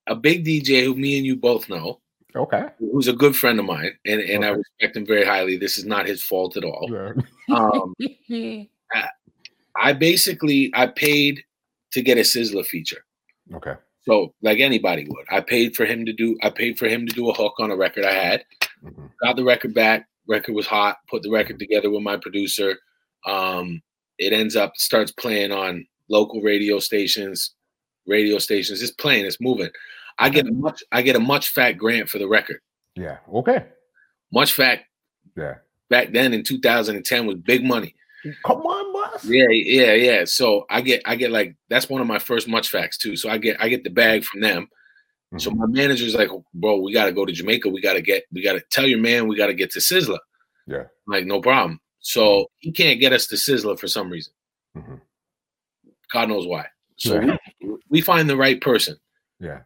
B: a big DJ who me and you both know,
A: Okay.
B: who's a good friend of mine, and, and I respect him very highly. This is not his fault at all.
A: Yeah.
B: Um, I basically I paid to get a Sizzla feature.
A: Okay.
B: So like anybody would. I paid for him to do I paid for him to do a hook on a record I had.
A: Mhm.
B: Got the record back. Record was hot. Put the record together with my producer. Um, it ends up starts playing on local radio stations, radio stations. It's playing, it's moving. I get a much I get a MuchFACT grant for the record.
A: Yeah. Okay.
B: MuchFACT
A: Yeah.
B: back then in 2010 was big money.
A: Come on, boss.
B: Yeah, yeah, yeah. So I get I get like that's one of my first MuchFACTs too. So I get I get the bag from them. So
A: Mhm.
B: my manager's like, bro, we gotta go to Jamaica. We gotta get we gotta tell your man we gotta get to Sizzla.
A: Yeah.
B: I'm like, no problem. So he can't get us to Sizzla for some reason.
A: Mhm.
B: God knows why. So
A: Yeah.
B: we, we find the right person.
A: Yeah.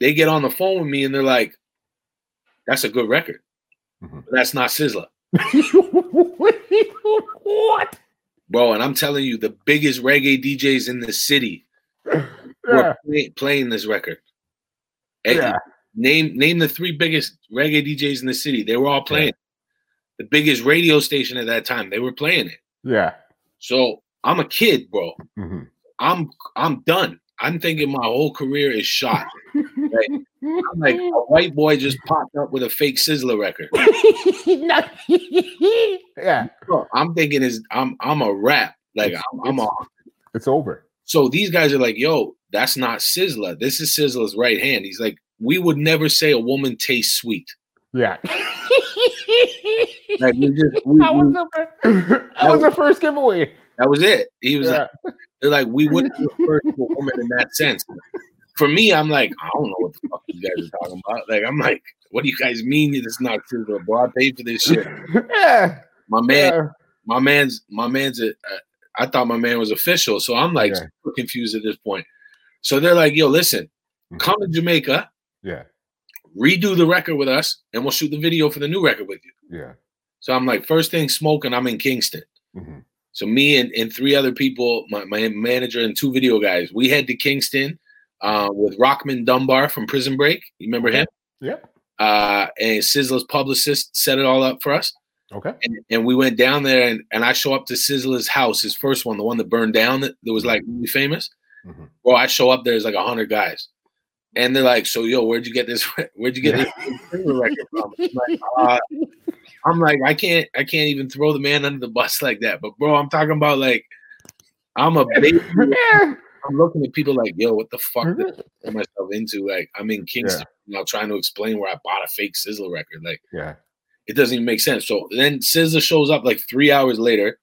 B: They get on the phone with me and they're like, that's a good record.
A: Mhm.
B: But that's not Sizzla.
A: what?
B: Bro, and I'm telling you, the biggest reggae DJs in the city
A: Yeah.
B: were play, playing this record. And
A: Yeah.
B: Name name the three biggest reggae DJs in the city. They were all playing. The biggest radio station at that time. They were playing it.
A: Yeah.
B: So I'm a kid, bro.
A: Mhm.
B: I'm I'm done. I'm thinking my whole career is shot. Right? I'm like a white boy just popped up with a fake Sizzla record.
A: yeah.
B: I'm thinking is I'm I'm a rap. Like I'm, I'm a
A: It's over.
B: so these guys are like, yo, that's not Sizzla. This is Sizzla's right hand. He's like, we would never say a woman tastes sweet.
A: Yeah.
B: Like we just we,
A: that was
B: we-
A: the first, that was the first giveaway.
B: that was it. He was
A: Yeah.
B: like, like, we wouldn't refer to a woman in that sense. For me, I'm like, I don't know what the fuck you guys are talking about. Like, I'm like, what do you guys mean it's not true? bro? I paid for this shit.
A: yeah.
B: My man,
A: yeah.
B: my man's my man's a, uh, I thought my man was official, so I'm like
A: Yeah.
B: super confused at this point. So they're like, "Yo, listen,
A: Mhm.
B: come to Jamaica,
A: Yeah.
B: redo the record with us, and we'll shoot the video for the new record with you."
A: Yeah.
B: So I'm like, first thing smoking, I'm in Kingston.
A: Mhm.
B: So me and, and three other people, my, my manager and two video guys, we head to Kingston uh, with Rockmond Dunbar from Prison Break. You remember him?
A: Yep.
B: Uh, and Sizzla's publicist set it all up for us.
A: Okay.
B: and, and we went down there and, and I show up to Sizzla's house, his first one, the one that burned down that, that was like really famous.
A: Mhm.
B: Well, I show up there, there's like a hundred guys. And they're like, So yo, where'd you get this where'd you get this record from? Like, uh, I'm like, I can't I can't even throw the man under the bus like that. But bro, I'm talking about like I'm a baby.
A: Yeah.
B: I'm looking at people like, yo, what the fuck did
A: Mhm.
B: I get myself into? Like, I'm in Kingston, you know, trying to explain where I bought a fake Sizzla record. Like,
A: Yeah.
B: it doesn't even make sense. So then Sizzla shows up like three hours later.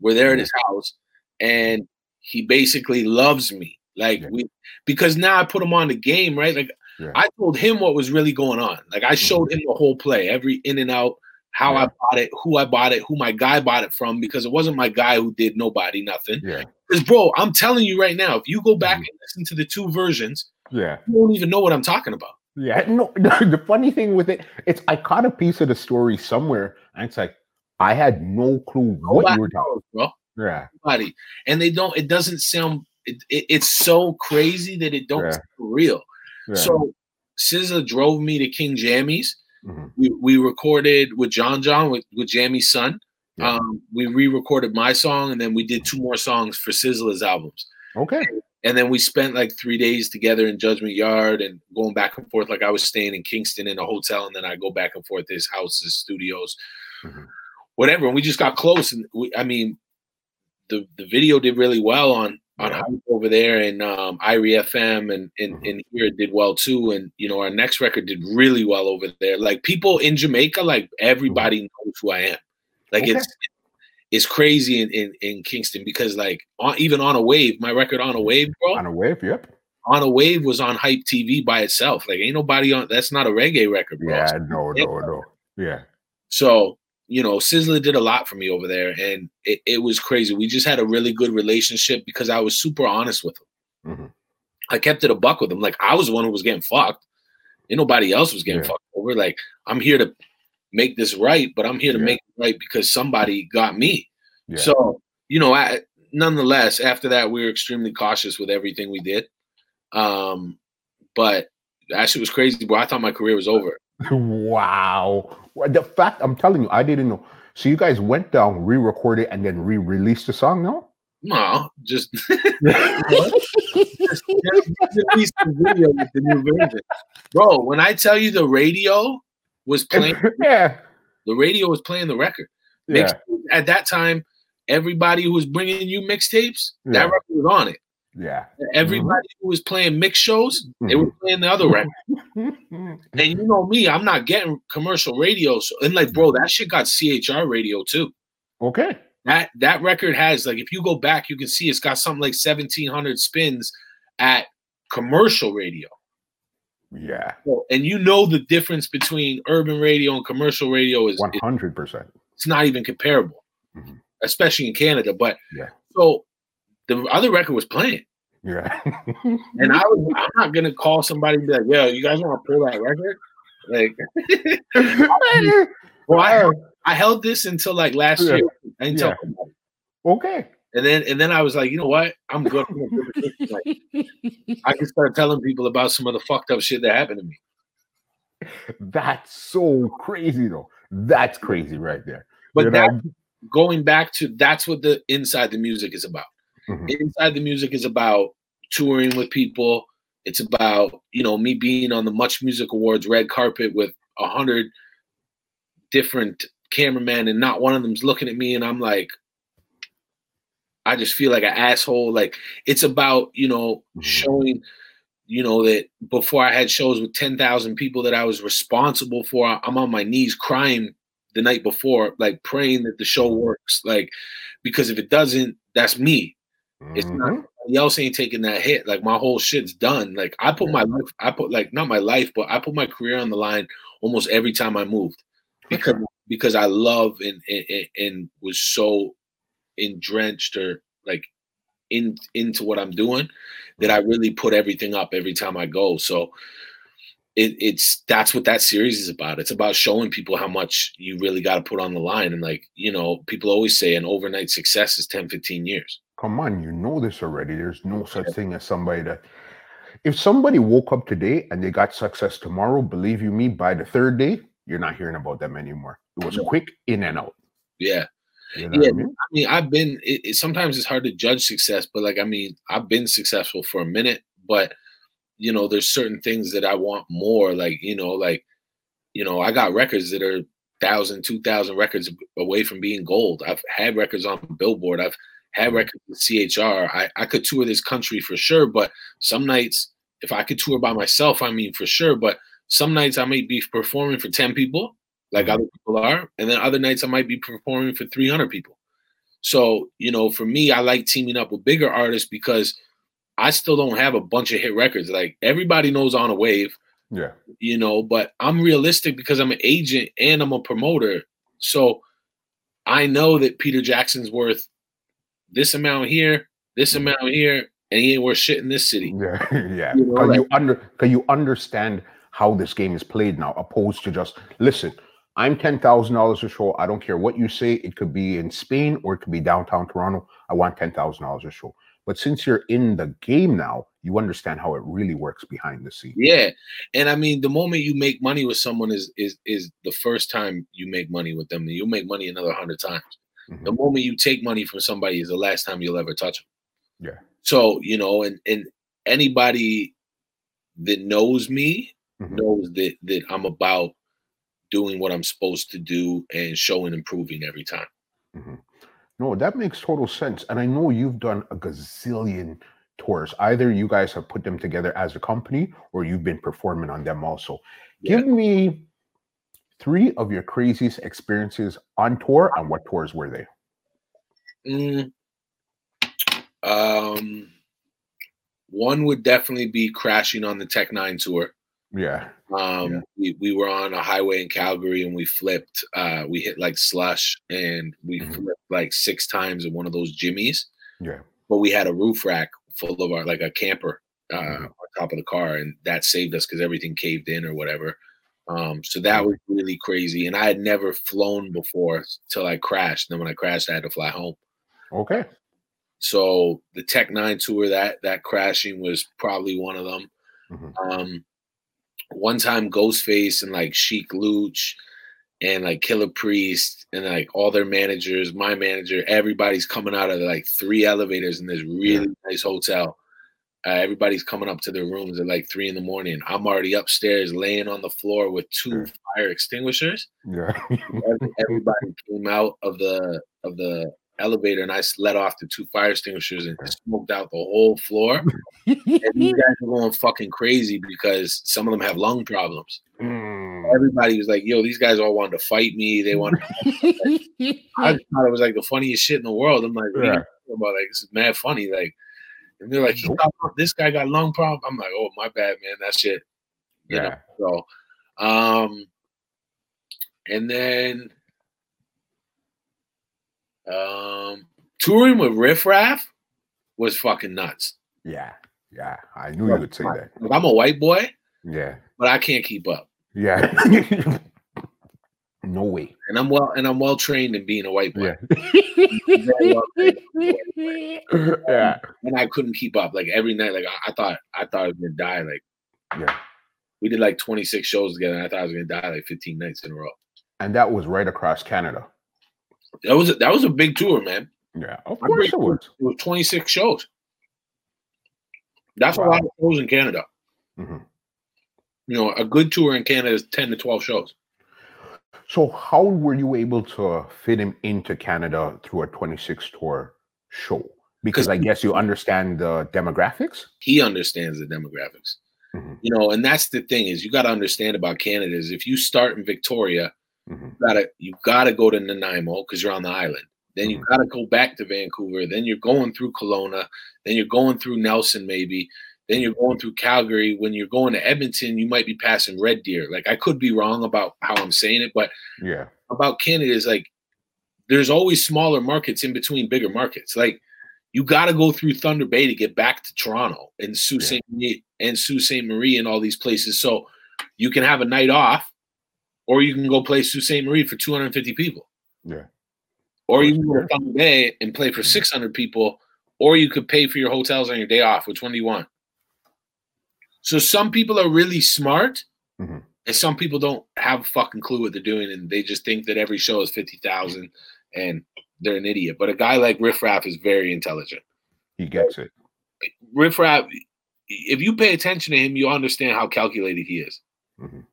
B: We're there at his house, and he basically loves me. Like
A: Yeah.
B: we because now I put him on the game, right? Like
A: Yeah.
B: I told him what was really going on. Like I showed him the whole play, every in and out, how I bought it, who I bought it, who my guy bought it from, because it wasn't my guy who did nobody nothing.
A: Yeah.
B: Because bro, I'm telling you right now, if you go back
A: Mhm.
B: and listen to the two versions,
A: Yeah.
B: you won't even know what I'm talking about.
A: Yeah. No, the funny thing with it, it's I caught a piece of the story somewhere, and it's like I had no clue what
B: Nobody
A: you were talking.
B: bro.
A: Yeah.
B: Nobody. And they don't. It doesn't sound. It, it, it's so crazy that it don't
A: Yeah.
B: sound real. So SZA drove me to King Jammy's.
A: Mhm.
B: We, we recorded with John John with, with Jammy's son.
A: Yeah.
B: Um, we re-recorded my song, and then we did two more songs for Sizzla's albums.
A: Okay.
B: And then we spent like three days together in Judgment Yard and going back and forth. Like I was staying in Kingston in a hotel, and then I go back and forth his house, his studios,
A: Mhm.
B: whatever. And we just got close. And we, I mean, the the video did really well on on
A: Yeah.
B: Hype over there and um, Irie FM, and and,
A: Mhm.
B: and here did well too. And you know, our next record did really well over there. Like people in Jamaica, like everybody knows who I am. Like
A: Okay.
B: it's it's crazy in, in in Kingston because like on, even on a wave, my record on a wave, bro
A: On a wave. Yep.
B: on a wave was on hype tv by itself like ain't nobody on that's not a reggae record bro
A: Yeah. No. No. No. Yeah.
B: so you know sizzla did a lot for me over there and it, it was crazy. We just had a really good relationship because i was super honest with him.
A: Mhm.
B: i kept it a buck with him. Like i was the one who was getting fucked. And nobody else was getting
A: Yeah.
B: fucked over. Like i'm here to make this right but i'm here to
A: Yeah.
B: make it right because somebody got me.
A: Yeah.
B: so you know I, nonetheless after that we were extremely cautious with everything we did. Um but that shit was crazy bro. I thought my career was over
A: Wow. The fact I'm telling you, I didn't know. So you guys went down, re-recorded, and then re-released the song, no?
B: no just just, just release the video with the new version bro when i tell you the radio was playing
A: yeah.
B: the radio was playing the record
A: Yeah.
B: At that time everybody who was bringing you mixtapes
A: Yeah.
B: that record was on it
A: Yeah.
B: everybody who was playing mix shows they were playing the other record And you know me, I'm not getting commercial radio. So, and like, bro, that shit got CHR radio too.
A: okay.
B: That that record has like, if you go back, you can see it's got something like 1,700 spins at commercial radio.
A: Yeah.
B: So- And you know the difference between urban radio and commercial radio is
A: hundred percent.
B: it's not even comparable,
A: Mhm.
B: especially in Canada. But
A: Yeah.
B: so the other record was playing,
A: Yeah.
B: and I was I'm not gonna call somebody and be like, "Yo, you guys want to pull that record?" Like, well, I I held this until like last
A: Yeah.
B: year. I didn't
A: Yeah. okay.
B: And then and then I was like, you know what? I'm good. like, I can start telling people about some of the fucked up shit that happened to me.
A: That's so crazy, though. That's crazy right there.
B: But you that, going back to that's what the inside the music is about. Mm-hmm. Inside the music is about touring with people. It's about you know me being on the Much Music Awards red carpet with a hundred different cameramen, and not one of them's looking at me, and I'm like, I just feel like an asshole. Like it's about you know mm-hmm. showing you know that before I had shows with ten thousand people that I was responsible for. I'm on my knees crying the night before, like praying that the show mm-hmm. works. Like because if it doesn't, that's me. It's mm-hmm. not else ain't taking that hit. Like my whole shit's done. Like I put my life, I put like not my life, but I put my career on the line almost every time I moved because because I love and, and and was so drenched or like in into what I'm doing that I really put everything up every time I go. So it, it's that's what that series is about. It's about showing people how much you really got to put on the line. And like, you know, people always say an overnight success is 10, 15 years.
A: Come on, you know this already. There's no such thing as somebody that if somebody woke up today and they got success tomorrow, believe you me, by the third day, you're not hearing about them anymore. It was quick in and out.
B: Yeah. You know yeah, I mean? I mean? I've been. It, it, sometimes it's hard to judge success, but like, I mean, I've been successful for a minute, but you know, there's certain things that I want more. Like, you know, like, you know, I got records that are thousand, two thousand records away from being gold. I've had records on Billboard. I've had records with CHR. I, I could tour this country for sure, but some nights, if I could tour by myself, I mean for sure. But some nights I might be performing for 10 people, like mm-hmm. other people are, and then other nights I might be performing for 300 people. So, you know, for me, I like teaming up with bigger artists because – I still don't have a bunch of hit records. Like everybody knows on a wave.
A: Yeah.
B: You know, but I'm realistic because I'm an agent and I'm a promoter. So I know that Peter Jackson's worth this amount here, this mm-hmm. amount here, and he ain't worth shit in this city.
A: Yeah, yeah. You know, you under can you understand how this game is played now, opposed to just listen. I'm ten thousand dollars a show. I don't care what you say. It could be in Spain or it could be downtown Toronto. I want ten thousand dollars a show. But since you're in the game now, you understand how it really works behind the scenes.
B: Yeah, and I mean, the moment you make money with someone is is is the first time you make money with them. You'll make money another hundred times. Mm-hmm. The moment you take money from somebody is the last time you'll ever touch
A: them. Yeah.
B: So you know, and and anybody that knows me mm-hmm. knows that that I'm about doing what I'm supposed to do and showing improving every time.
A: Mm-hmm. No, that makes total sense. And I know you've done a gazillion tours. Either you guys have put them together as a company or you've been performing on them also. Yeah. Give me three of your craziest experiences on tour and what tours were they?
B: Mm, um, one would definitely be crashing on the Tech N9ne tour.
A: Yeah.
B: Um, yeah. We, we were on a highway in Calgary and we flipped. Uh, we hit like slush and we mm-hmm. flipped like six times in one of those jimmies.
A: Yeah.
B: But we had a roof rack full of our like a camper uh, mm-hmm. on top of the car, and that saved us because everything caved in or whatever. Um, so that was really crazy. And I had never flown before till I crashed. And then when I crashed, I had to fly home.
A: Okay.
B: So the Tech N9ne tour, that that crashing was probably one of them. Mm-hmm. Um, one time Ghostface and like Sheek Louch and like Killah Priest and like all their managers, my manager, everybody's coming out of like three elevators in this really yeah. nice hotel. Uh, everybody's coming up to their rooms at like three in the morning. I'm already upstairs laying on the floor with two fire extinguishers.
A: Yeah.
B: everybody came out of the of the elevator and I let off the two fire extinguishers and smoked out the whole floor. and these guys were going fucking crazy because some of them have lung problems. Mm. Everybody was like, yo, these guys all wanted to fight me. They wanted I thought it was like the funniest shit in the world. I'm like, yeah. about like this is mad funny. Like and they're like, got, this guy got lung problem. I'm like, oh my bad, man. That shit. You yeah. Know? So um and then um, touring with Riff Raff was fucking nuts.
A: Yeah, yeah, I knew you would say that.
B: I'm a white boy.
A: Yeah,
B: but I can't keep up.
A: Yeah. No way.
B: And I'm well and I'm well trained in being a white boy.
A: Yeah. yeah.
B: And I couldn't keep up. Like every night, like I, I thought I thought I was gonna die. Like
A: Yeah.
B: we did like 26 shows together, and I thought I was gonna die like 15 nights in a row.
A: And that was right across Canada.
B: That was a, that was a big tour, man.
A: Yeah. Of course it was.
B: It was 26 shows. That's a lot of shows in Canada.
A: Mhm.
B: You know, a good tour in Canada is 10 to 12 shows.
A: So how were you able to fit him into Canada through a 26 tour show? Because I guess you understand the demographics.
B: He understands the demographics.
A: Mhm.
B: You know, and that's the thing is you got to understand about Canada is if you start in Victoria,
A: Mhm.
B: you gotta you gotta go to Nanaimo because you're on the island. Then you
A: Mhm.
B: gotta go back to Vancouver. Then you're going through Kelowna. Then you're going through Nelson, maybe. Then you're going through Calgary. When you're going to Edmonton, you might be passing Red Deer. Like I could be wrong about how I'm saying it, but
A: Yeah.
B: about Canada is like there's always smaller markets in between bigger markets. Like you got to go through Thunder Bay to get back to Toronto and Sault. Ste. Marie and Sault Ste. Marie and all these places. So you can have a night off, or you can go play Sault Ste. Marie for 250 people,
A: Yeah.
B: or you can go to Thunder Bay and play for 600 people, or you could pay for your hotels on your day off. Which one do you want? So some people are really smart,
A: Mhm.
B: and some people don't have a fucking clue what they're doing, and they just think that every show is fifty thousand, and they're an idiot. But a guy like Riff Raff is very intelligent.
A: He gets it.
B: Riff Raff, if you pay attention to him, you understand how calculated he is.
A: Mhm.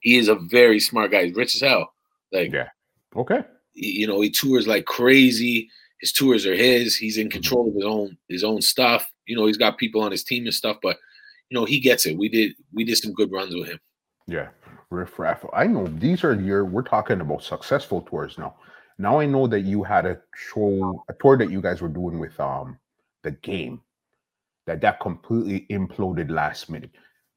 B: He is a very smart guy. He's rich as hell. Like
A: Yeah. Okay.
B: you know, he tours like crazy. His tours are his. He's in control of his own his own stuff. You know, he's got people on his team and stuff, but you know, he gets it. We did we did some good runs with him.
A: Yeah. Riff Raff. I know these are your we're talking about successful tours now. Now I know that you had a show a tour that you guys were doing with um the game that that completely imploded last minute.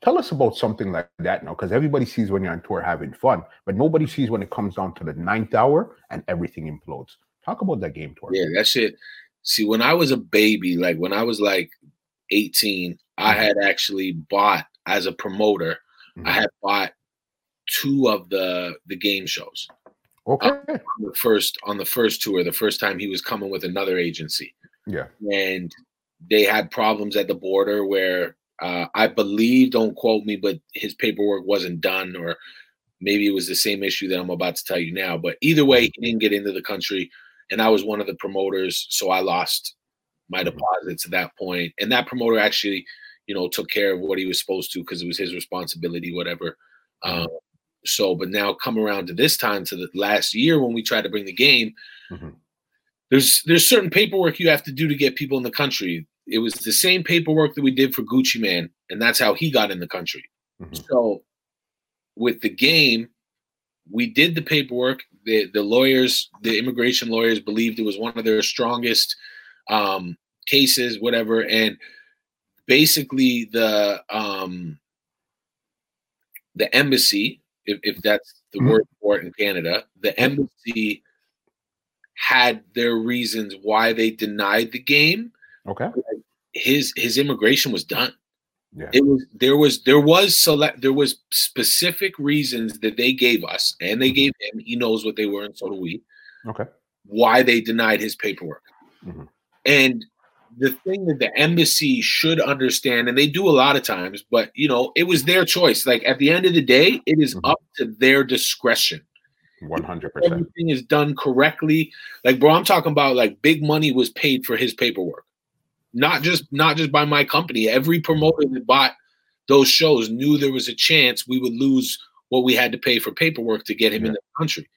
A: Tell us about something like that now, because everybody sees when you're on tour having fun, but nobody sees when it comes down to the ninth hour and everything implodes. Talk about that game tour.
B: Yeah, that shit. See, when I was a baby, like when I was like 18, I
A: Mhm.
B: had actually bought as a promoter, I
A: Mhm.
B: had bought two of the the game shows
A: Okay.
B: on the first on the first tour, the first time he was coming with another agency.
A: Yeah.
B: And they had problems at the border where uh, I believe, don't quote me, but his paperwork wasn't done, or maybe it was the same issue that I'm about to tell you now. But either way, he didn't get into the country, and I was one of the promoters, so I lost my deposits at that point. And that promoter actually, you know, took care of what he was supposed to because it was his responsibility, whatever. Um, so, but now come around to this time to the last year when we tried to bring the game.
A: Mhm.
B: There's there's certain paperwork you have to do to get people in the country. It was the same paperwork that we did for Gucci Mane, and that's how he got in the country.
A: Mhm.
B: So, with the game, we did the paperwork. The the lawyers, the immigration lawyers, believed it was one of their strongest um, cases, whatever. And basically, the um, the embassy, if, if that's the
A: Mhm.
B: word for it in Canada, the embassy had their reasons why they denied the game.
A: Okay.
B: His his immigration was done.
A: Yeah.
B: It was there was there was select there was specific reasons that they gave us, and they gave him. He knows what they were, and so do we.
A: Okay.
B: Why they denied his paperwork,
A: Mhm.
B: And the thing that the embassy should understand, and they do a lot of times, but you know, it was their choice. Like at the end of the day, it is
A: Mhm.
B: up to their discretion.
A: One hundred percent.
B: Everything is done correctly. Like, bro, I'm talking about like big money was paid for his paperwork not just not just by my company. Every promoter that bought those shows knew there was a chance we would lose what we had to pay for paperwork to get him in the country.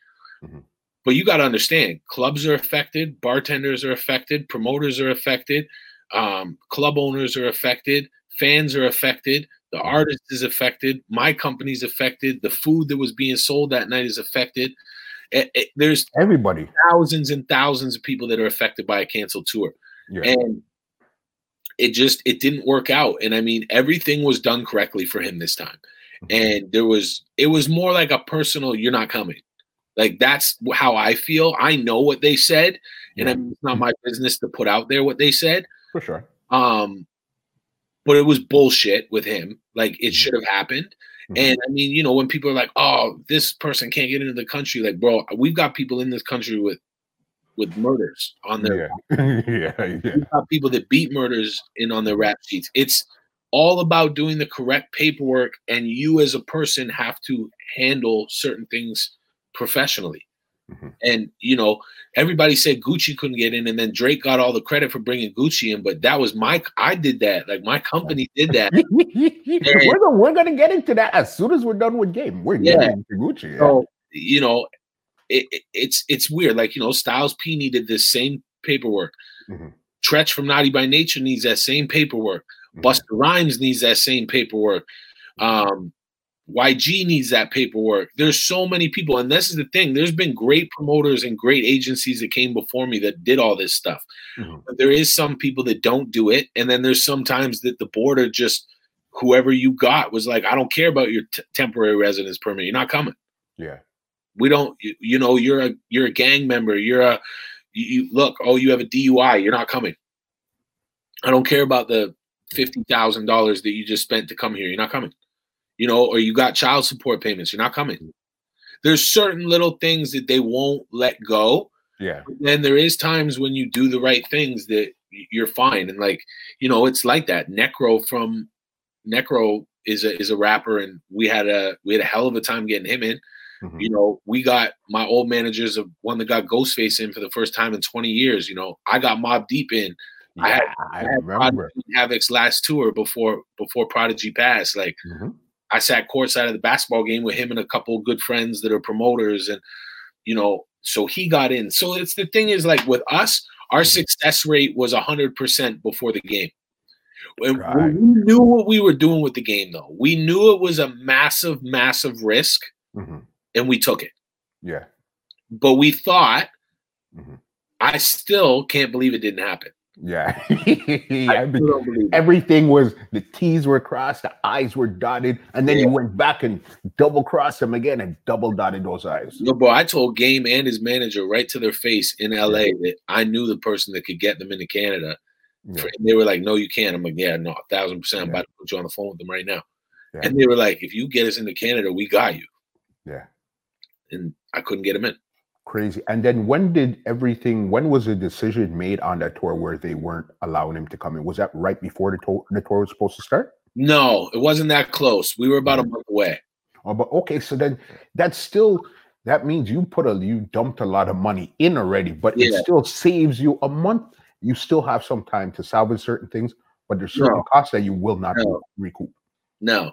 A: Mhm.
B: But you got to understand, clubs are affected, bartenders are affected, promoters are affected, um, club owners are affected, fans are affected, the
A: Mhm.
B: artist is affected, my company's affected, the food that was being sold that night is affected. It- it- there's
A: Everybody.
B: thousands and thousands of people that are affected by a canceled tour
A: Yeah.
B: and it just it didn't work out and i mean everything was done correctly for him this time
A: Mhm.
B: and there was it was more like a personal you're not coming like that's how i feel i know what they said and I
A: Yeah.
B: mean, it's not my business to put out there what they said
A: For sure.
B: um but it was bullshit with him like it
A: Mhm.
B: should have happened Mm-hmm. And I mean, you know, when people are like, "Oh, this person can't get into the country," like, bro, we've got people in this country with with murders on their
A: yeah, yeah, yeah.
B: people that beat murders in on their rap sheets. It's all about doing the correct paperwork, and you as a person have to handle certain things professionally. Mm-hmm. And you know, everybody said Gucci couldn't get in, and then Drake got all the credit for bringing Gucci in. But that was my, I did that. Like my company did that.
A: we're, the, we're gonna get into that as soon as we're done with game. We're yeah. getting into Gucci. Yeah.
B: So you know, it, it, it's it's weird. Like you know, Styles P needed this same paperwork. Mm-hmm. Treach from Naughty by Nature needs that same paperwork. Mm-hmm. Busta Rhymes needs that same paperwork. Um, YG needs that paperwork. There's so many people, and this is the thing. There's been great promoters and great agencies that came before me that did all this stuff. Mm-hmm. But there is some people that don't do it, and then there's sometimes that the board are just whoever you got was like, I don't care about your t- temporary residence permit. You're not coming.
A: Yeah,
B: we don't. You, you, know, you're a you're a gang member. You're a you, you look. Oh, you have a DUI. You're not coming. I don't care about the fifty thousand dollars that you just spent to come here. You're not coming you know, or you got child support payments, you're not coming. There's certain little things that they won't let go.
A: Yeah.
B: And there is times when you do the right things that you're fine. And like, you know, it's like that. Necro from Necro is a is a rapper, and we had a we had a hell of a time getting him in. Mm-hmm. You know, we got my old managers of one that got Ghostface in for the first time in 20 years. You know, I got Mobb Deep in. Yeah, I had, I, I had remember Havoc's last tour before before Prodigy passed. Like mm-hmm. I sat courtside of the basketball game with him and a couple of good friends that are promoters, and you know, so he got in. So it's the thing is like with us, our mm-hmm. success rate was hundred percent before the game. Right. We knew what we were doing with the game, though. We knew it was a massive, massive risk, mm-hmm. and we took it.
A: Yeah.
B: But we thought, mm-hmm. I still can't believe it didn't happen.
A: Yeah. everything was the T's were crossed, the I's were dotted, and then yeah. you went back and double crossed them again and double dotted those I's.
B: No, bro, I told Game and his manager right to their face in LA yeah. that I knew the person that could get them into Canada. Yeah. They were like, No, you can't. I'm like, Yeah, no, a thousand percent. I'm about to put you on the phone with them right now. And they were like, If you get us into Canada, we got you.
A: Yeah.
B: And I couldn't get them in.
A: Crazy. And then when did everything? When was the decision made on that tour where they weren't allowing him to come in? Was that right before the tour, the tour was supposed to start?
B: No, it wasn't that close. We were about a mm-hmm. month away.
A: Oh, but okay, so then that's still that means you put a you dumped a lot of money in already, but yeah. it still saves you a month. You still have some time to salvage certain things, but there's certain no. costs that you will not no. recoup.
B: No.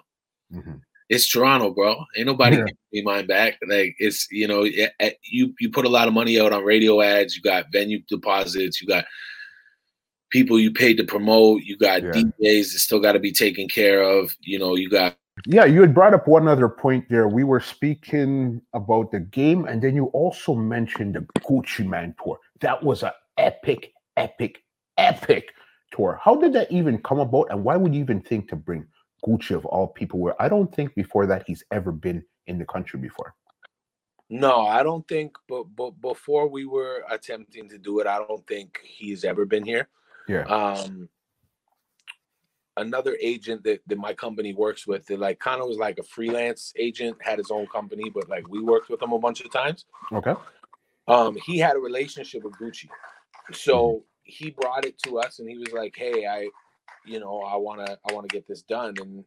B: Mm-hmm it's Toronto, bro. Ain't nobody yeah. me mine back. Like it's you know eh, you you put a lot of money out on radio ads. You got venue deposits. You got people you paid to promote. You got yeah. DJs that still got to be taken care of. You know you got.
A: Yeah, you had brought up one other point there. We were speaking about the game, and then you also mentioned the Gucci Mane tour. That was an epic, epic, epic tour. How did that even come about, and why would you even think to bring Gucci of all people, where I don't think before that he's ever been in the country before.
C: No, I don't think. But but before we were attempting to do it, I don't think he's ever been here.
A: Yeah.
C: Um. Another agent that, that my company works with, that like kind of was like a freelance agent, had his own company, but like we worked with him a bunch of times.
A: Okay.
C: Um, he had a relationship with Gucci, so mm-hmm. he brought it to us, and he was like, "Hey, I you know, I want to I want to get this done and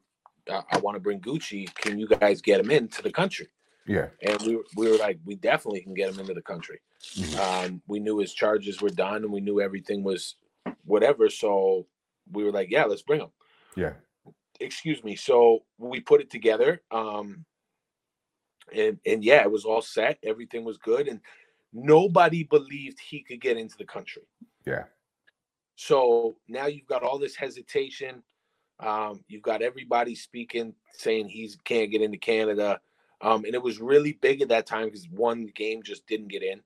C: I, I want to bring Gucci. Can you guys get him into the country?
A: Yeah.
C: And we were, we were like, we definitely can get him into the country. Mm-hmm. Um, we knew his charges were done and we knew everything was whatever. So we were like, yeah, let's bring him.
A: Yeah.
C: Excuse me. So we put it together. Um, and, and yeah, it was all set. Everything was good. And nobody believed he could get into the country.
A: Yeah.
C: So now you've got all this hesitation. Um, you've got everybody speaking, saying he can't get into Canada. Um, and it was really big at that time because one game just didn't get in.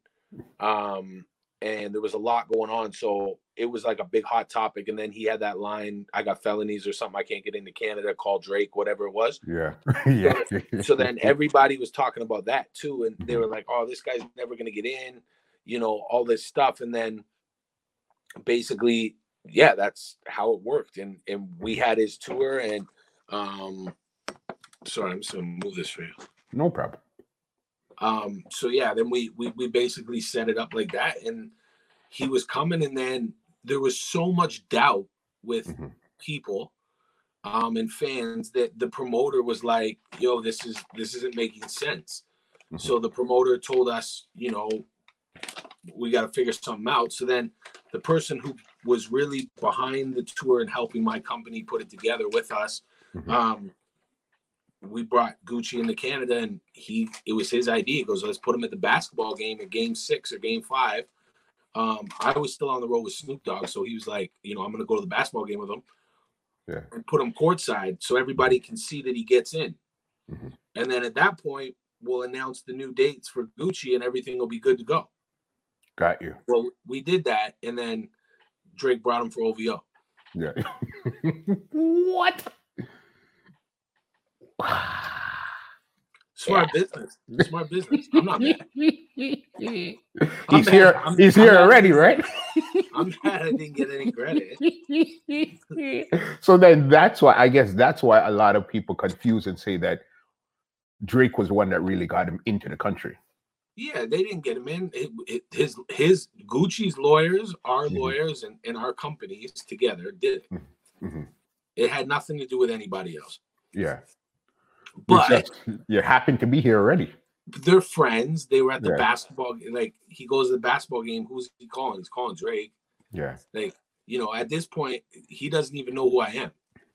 C: Um, and there was a lot going on. So it was like a big hot topic. And then he had that line, I got felonies or something. I can't get into Canada, call Drake, whatever it was.
A: Yeah. yeah.
C: So, so then everybody was talking about that too. And they were like, oh, this guy's never going to get in, you know, all this stuff. And then basically, yeah, that's how it worked. And and we had his tour, and um,
B: sorry, I'm just gonna move this for you.
A: No problem.
B: Um, so yeah, then we we we basically set it up like that, and he was coming, and then there was so much doubt with
A: Mhm.
B: people um and fans that the promoter was like, yo, this is this isn't making sense.
A: Mhm.
B: So the promoter told us, you know, we got to figure something out. So then the person who was really behind the tour and helping my company put it together with us,
A: Mhm.
B: um, we brought Gucci into Canada and he it was his idea. He goes, let's put him at the basketball game at game six or game five. Um, I was still on the road with Snoop Dogg, so he was like, you know, I'm gonna go to the basketball game with him
A: Yeah.
B: and put him courtside so everybody can see that he gets in.
A: Mhm.
B: And then at that point, we'll announce the new dates for Gucci and everything will be good to go.
A: Got you.
B: Well, we did that, and then Drake brought him for OVO.
A: Yeah. what?
B: Smart business. Smart business. I'm not mad.
A: he's
B: mad.
A: here.
B: I'm-
A: he's
B: I'm
A: here
B: mad.
A: already, right?
B: I'm mad I didn't get any credit.
A: so then that's why I guess that's why a lot of people confuse and say that Drake was the one that really got him into the country.
B: Yeah, they didn't get him in. It, it, his his Gucci's lawyers, our
A: Mhm.
B: lawyers, and, and our companies together did it.
A: Mhm.
B: It had nothing to do with anybody else.
A: Yeah.
B: But
A: just- you happen to be here already.
B: they're friends. They were at the
A: Yeah.
B: basketball. Like he goes to the basketball game. Who's he calling? He's calling Drake.
A: Yeah.
B: Like you know, at this point, he doesn't even know who I am.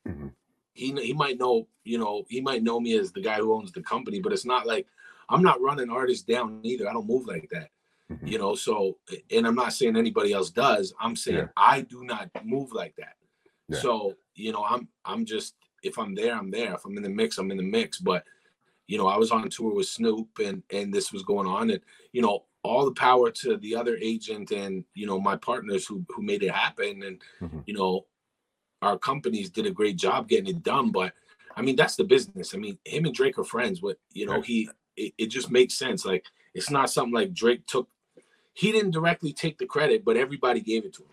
A: Mhm.
B: He he might know. You know, he might know me as the guy who owns the company, but it's not like I'm not running artists down either. I don't move like that.
A: Mhm.
B: You know, so and I'm not saying anybody else does. I'm saying
A: Yeah.
B: I do not move like that.
A: Yeah.
B: So you know, I'm I'm just if I'm there, I'm there. If I'm in the mix, I'm in the mix. But you know, I was on tour with Snoop and and this was going on, and you know, all the power to the other agent and you know my partners who who made it happen, and
A: Mhm.
B: you know, our companies did a great job getting it done. But I mean, that's the business. I mean, him and Drake are friends. What you know, he it, it just makes sense. Like it's not something like Drake took. He didn't directly take the credit, but everybody gave it to him.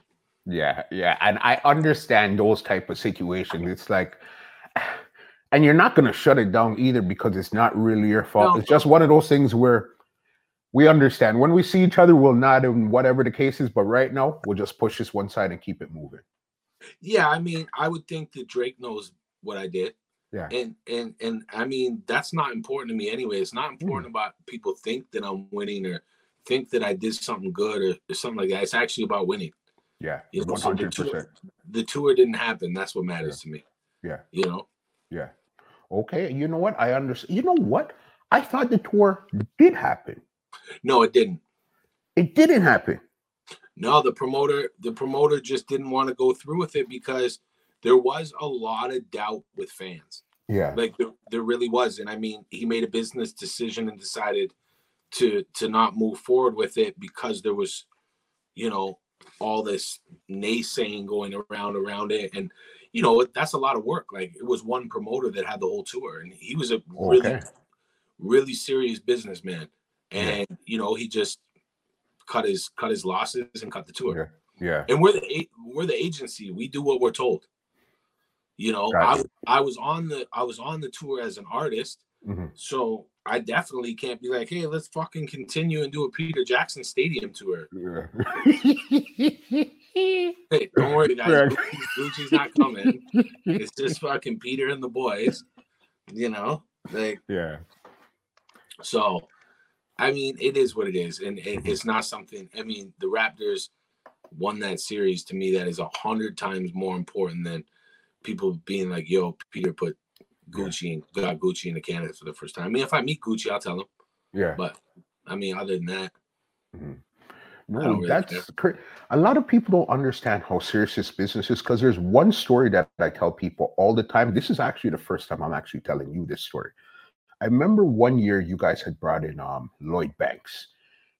A: Yeah, yeah, and I understand those type of situations. It's like, and you're not going to shut it down either because it's not really your fault.
B: No.
A: It's just one of those things where we understand when we see each other, we'll nod and whatever the case is. But right now, we'll just push this one side and keep it moving.
B: Yeah, I mean, I would think that Drake knows what I did.
A: Yeah.
B: And and and I mean, that's not important to me anyway. It's not important
A: Mm.
B: about people think that I'm winning or think that I did something good or, or something like that. It's actually about winning.
A: Yeah,
B: You know,
A: one
B: so the
A: hundred percent.
B: tour, the tour didn't happen. That's what matters to me.
A: Yeah,
B: You know?
A: yeah. Okay, you know what? I understand. You know what? I thought the tour did happen.
B: No, it didn't.
A: It didn't happen.
B: No, the promoter, the promoter just didn't want to go through with it because there was a lot of doubt with fans.
A: Yeah,
B: like there, there really was and i mean he made a business decision and decided to to not move forward with it because there was you know all this naysaying going around around it and you know that's a lot of work like it was one promoter that had the whole tour and he was a really
A: Okay.
B: really serious businessman
A: Yeah.
B: and you know he just cut his cut his losses and cut the tour
A: yeah, yeah.
B: and we're the we're the agency. We do what we're told. You know, I,
A: Gotcha.
B: I was on the I was on the tour as an artist,
A: Mhm.
B: so I definitely can't be like, hey, let's fucking continue and do a Peter Jackson Stadium tour.
A: yeah.
B: Hey, don't worry, guys.
A: Right.
B: Gucci's, Gucci's not coming. It's just fucking Peter and the boys. You know, like
A: yeah.
B: so. I mean, it is what it is, and it, it's not something. I mean, the Raptors won that series. To me, that is a hundred times more important than people being like, "Yo, Peter put Gucci and got Gucci in the Canada for the first time." I mean, if I meet Gucci, I'll tell him.
A: Yeah.
B: But I mean, other than that, don't
A: No,
B: really
A: that's cra- a lot of people don't understand how serious this business is because there's one story that I tell people all the time. This is actually the first time I'm actually telling you this story. I remember one year you guys had brought in um, Lloyd Banks.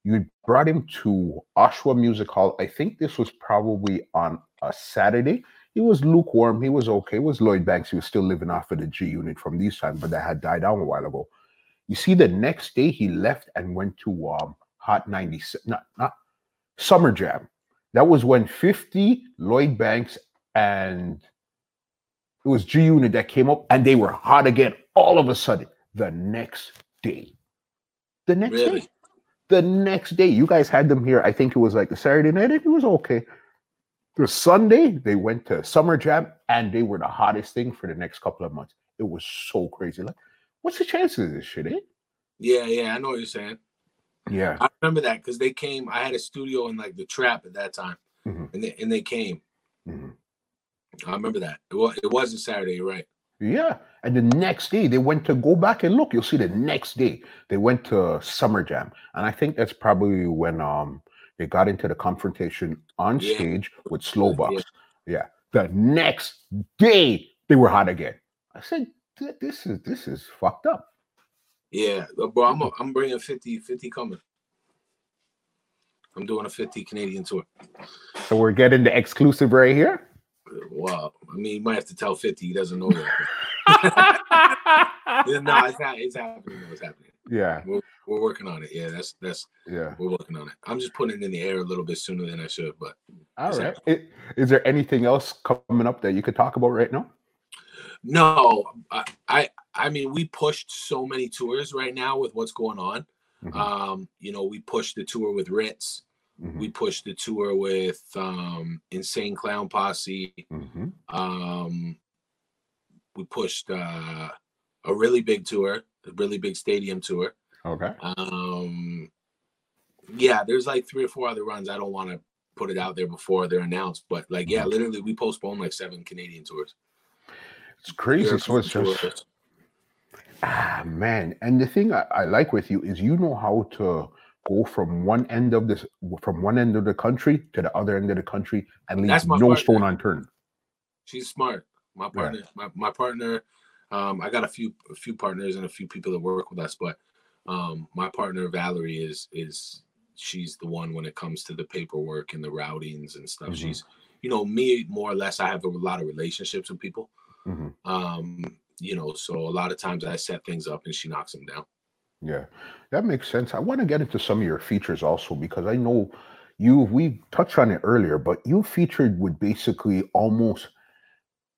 A: You brought him to Oshawa Music Hall. I think this was probably on a Saturday. He was lukewarm. He was okay. It was Lloyd Banks. He was still living off of the G unit from these times, but that had died down a while ago. You see, the next day he left and went to um, Hot 96, not, not Summer Jam. That was when 50, Lloyd Banks, and It was G Unit that came up and they were hot again all of a sudden the next day. The next
B: Really?
A: day. The next day. You guys had them here. I think it was like a Saturday night. It was okay. The Sunday, they went to Summer Jam and they were the hottest thing for the next couple of months. It was so crazy. Like, what's the chances of this shit, eh?
B: Yeah, yeah, I know what you're saying.
A: Yeah.
B: I remember that because they came. I had a studio in like the trap at that time,
A: Mhm.
B: and they and they came.
A: Mhm.
B: I remember that. It was it was a Saturday, you're right?
A: Yeah. And the next day they went to go back and look. You'll see the next day they went to Summer Jam. And I think that's probably when um they got into the confrontation on
B: Yeah.
A: stage with Slowbox.
B: Yeah.
A: Yeah. The next day they were hot again. I said, this is this is fucked up.
B: Yeah, uh, bro. I'm a, I'm bringing 50 50 coming. I'm doing a 50 Canadian tour.
A: So we're getting the exclusive right here.
B: Wow. I mean, you might have to tell 50. He doesn't know that. Yeah, no, it's not. It's happening. It's happening.
A: yeah,
B: We're, we're working on it. Yeah, that's that's
A: yeah.
B: we're working on it. I'm just putting it in the air a little bit sooner than I should, but
A: All right.
B: it-
A: Is there anything else coming up that you could talk about right now?
B: no, I I, I mean, we pushed so many tours right now with what's going on.
A: Mhm.
B: Um, you know, we pushed the tour with Ritz.
A: Mhm,
B: We pushed the tour with um Insane Clown Posse.
A: mhm.
B: Um, we pushed uh, a really big tour, a really big stadium tour.
A: Okay.
B: Um, yeah, there's like three or four other runs. I don't want to put it out there before they're announced, but like, yeah, literally, we postponed like seven Canadian tours.
A: It's crazy. So it's just
B: tours.
A: Ah man, and the thing I, I like with you is you know how to go from one end of this from one end of the country to the other end of the country and leave no
B: partner.
A: stone unturned.
B: She's smart. My partner, my, my partner. Um, I got a few a few partners and a few people that work with us, but um, my partner Valerie is is she's the one when it comes to the paperwork and the routings and stuff.
A: Mhm.
B: She's you know me more or less. I have a lot of relationships with people.
A: Mhm.
B: Um, you know, so a lot of times I set things up and she knocks them down.
A: Yeah, that makes sense. I want to get into some of your features also because I know you. We touched on it earlier, but you featured with basically almost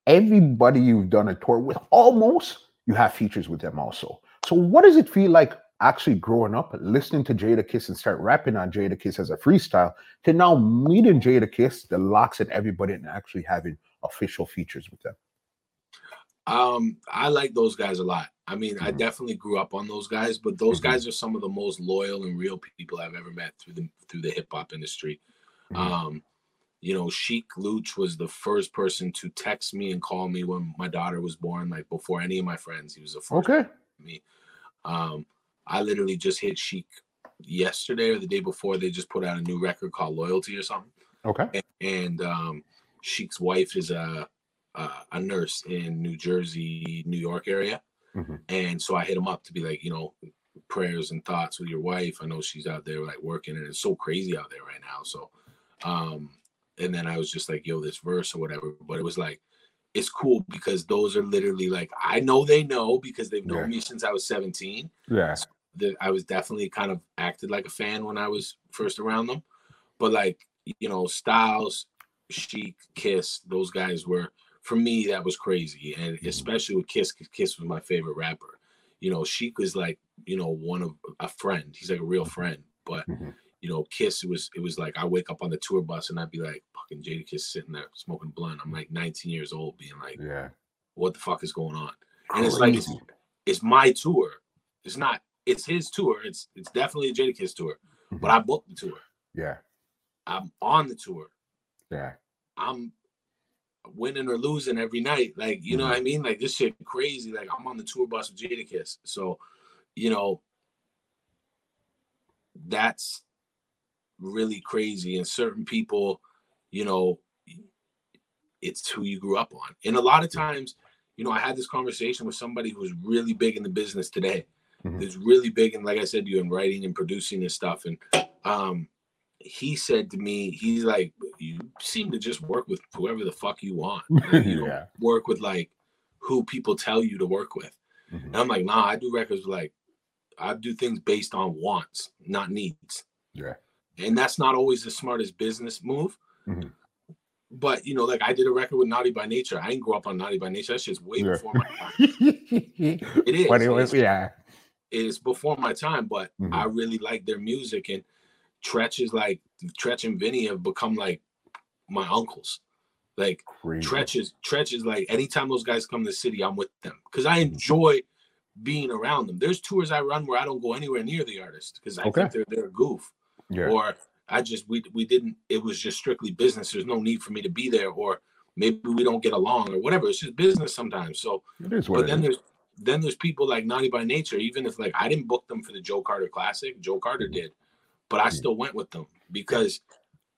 A: everybody you've done a tour with. Almost, you have features with them also. So, what does it feel like actually growing up, listening to Jadakiss and start rapping on Jadakiss as a freestyle, to now meeting Jada Kiss, The LOX, and everybody, and actually having official features with them?
B: Um, I like those guys a lot. I mean, I
A: Mhm.
B: definitely grew up on those guys, but those
A: Mhm.
B: guys are some of the most loyal and real people I've ever met through the through the hip hop industry.
A: Mhm.
B: Um, you know, Sheek Louch was the first person to text me and call me when my daughter was born, like before any of my friends. He was the first
A: Okay.
B: me. Um, I literally just hit Sheek yesterday or the day before. They just put out a new record called Loyalty or something
A: Okay.
B: and um, Sheek's wife is a, a a nurse in New Jersey, New York area,
A: Mhm.
B: and so I hit him up to be like, you know, prayers and thoughts with your wife. I know she's out there like working, and it's so crazy out there right now. So, um, and then I was just like, yo, this verse or whatever, but it was like. It's cool because those are literally like I know they know because they've known
A: Yeah.
B: me since I was 17
A: Yeah.
B: That I was definitely kind of acted like a fan when I was first around them. But like, you know, Styles, Sheek, Kiss, those guys were for me that was crazy. And especially with Kiss, Kiss was my favorite rapper. You know, Sheek was like, you know, one of a friend. He's like a real friend. But
A: Mhm.
B: you know, Kiss it was it was like I wake up on the tour bus and I'd be like fucking Jada Kiss sitting there smoking blunt. I'm like 19 years old, being like,
A: Yeah.
B: what the fuck is going on? And it's like it's, it's my tour. It's not. It's his tour. It's it's definitely a Jadakiss tour. But mm-hmm. I booked the tour.
A: Yeah.
B: I'm on the tour.
A: Yeah.
B: I'm winning or losing every night. Like you know mm-hmm. what I mean? Like this shit crazy. Like I'm on the tour bus with Jadakiss. So, you know, that's really crazy. And certain people, you know, it's who you grew up on. And a lot of times, you know, I had this conversation with somebody who was really big in the business today.
A: Mhm.
B: Is really big and like I said, to you in writing and producing and stuff. And um he said to me, he's like, you seem to just work with whoever the fuck you want. Like, you don't
A: Yeah.
B: work with like who people tell you to work with.
A: Mhm.
B: And I'm like, nah, I do records with, like I do things based on wants, not needs.
A: Yeah.
B: And that's not always the smartest business move.
A: Mhm.
B: but you know, like I did a record with Naughty by Nature. I didn't grow up on Naughty by Nature. That's just way
A: Yeah.
B: before my time. it is.
A: But it was, yeah.
B: It's before my time, but
A: Mhm.
B: I really like their music. And Treach is like Treach and Vinny have become like my uncles. Like
A: Crazy.
B: Treach is Treach is like anytime those guys come to the city, I'm with them because I enjoy being around them. There's tours I run where I don't go anywhere near the artist because I
A: Okay.
B: think they're they're a goof
A: Yeah.
B: or I just we we didn't it was just strictly business. There's no need for me to be there, or maybe we don't get along or whatever. It's just business sometimes. So
A: is
B: but then
A: is.
B: there's then there's people like Naughty by Nature, even if like I didn't book them for the Joe Carter Classic, Joe Carter did, but I still went with them because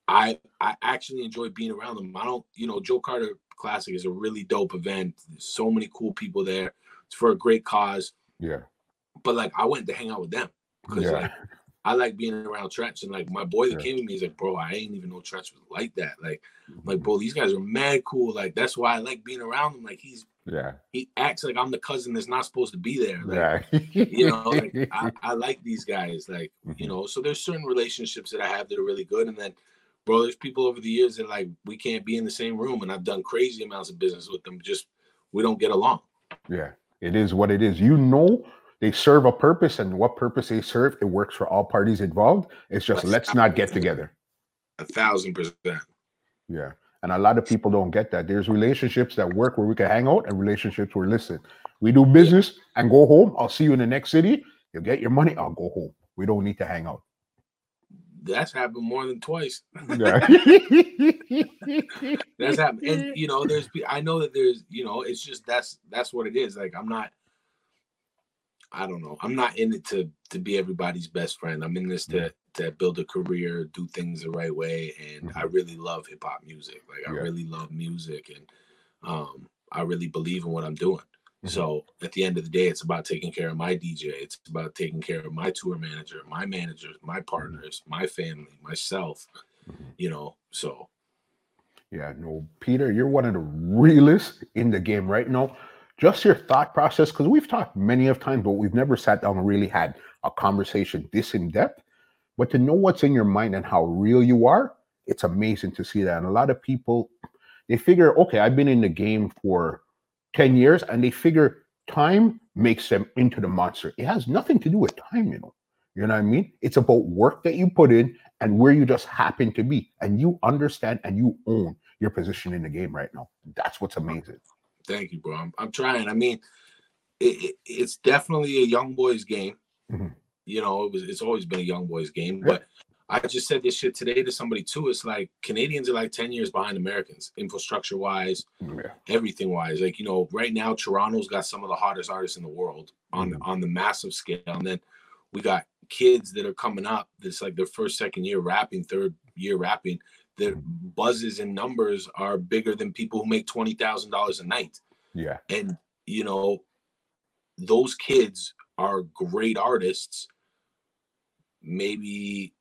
B: I I actually enjoy being around them. I don't, you know, Joe Carter Classic is a really dope event. There's so many cool people there. It's for a great cause.
A: Yeah.
B: But like I went to hang out with them because
A: Yeah.
B: like I like being around Treach and like my boy that
A: Yeah.
B: came to me is like, bro, I ain't even know Treach was like that. Like,
A: Mm-hmm.
B: like, bro, these guys are mad cool. Like, that's why I like being around them. Like, he's
A: Yeah.
B: he acts like I'm the cousin that's not supposed to be there. Like,
A: Yeah.
B: you know, like I, I like these guys. Like, you
A: Mhm.
B: know, so there's certain relationships that I have that are really good. And then, bro, there's people over the years that like we can't be in the same room, and I've done crazy amounts of business with them. Just we don't get along.
A: Yeah, it is what it is. You know, they serve a purpose, and what purpose they serve, it works for all parties involved. It's just let's not get together.
B: A thousand percent.
A: Yeah, and a lot of people don't get that. There's relationships that work where we can hang out, and relationships where listen, we do business and go home. I'll see you in the next city. You'll get your money. I'll go home. We don't need to hang out.
B: That's happened more than twice.
A: Yeah.
B: That's happened. And you know, there's I know that there's, you know, it's just that's that's what it is. Like I'm not I don't know. I'm not in it to to be everybody's best friend. I'm in this to mm. To build a career, do things the right way. And I really love hip hop music. Like I really love music and um I really believe in what I'm doing.
A: Mhm.
B: So at the end of the day, it's about taking care of my DJ. It's about taking care of my tour manager, my managers, my partners, my family, myself.
A: Mhm.
B: You know, so
A: Yeah, no, Peter, you're one of the realest in the game right now. Just your thought process, because we've talked many of times, but we've never sat down and really had a conversation this in depth. But to know what's in your mind and how real you are, it's amazing to see that. And a lot of people, they figure, okay, I've been in the game for 10 years, and they figure time makes them into the monster. It has nothing to do with time, you know. You know what I mean? It's about work that you put in and where you just happen to be. And you understand and you own your position in the game right now. That's what's amazing.
B: Thank you, bro. I'm, I'm trying. I mean, it, it, it's definitely a young boys game.
A: Mhm.
B: You know, it was. It's always been a young boys game. But I just said this shit today to somebody too. It's like Canadians are like ten years behind Americans, infrastructure wise,
A: Yeah.
B: everything wise. Like you know, right now Toronto's got some of the hottest artists in the world on
A: Mhm.
B: on the massive scale, and then we got kids that are coming up. That's like their first, second year rapping, third year rapping. Their buzzes and numbers are bigger than people who make twenty thousand dollars a night
A: Yeah.
B: and you know those kids are great artists maybe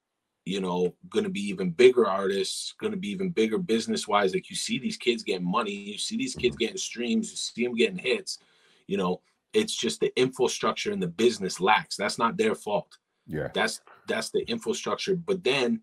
B: you know going to be even bigger artists going to be even bigger business wise like you see these kids getting money you see these kids getting streams you see them getting hits. You know it's just the infrastructure and the business lacks. That's not their fault.
A: Yeah.
B: that's that's the infrastructure. But then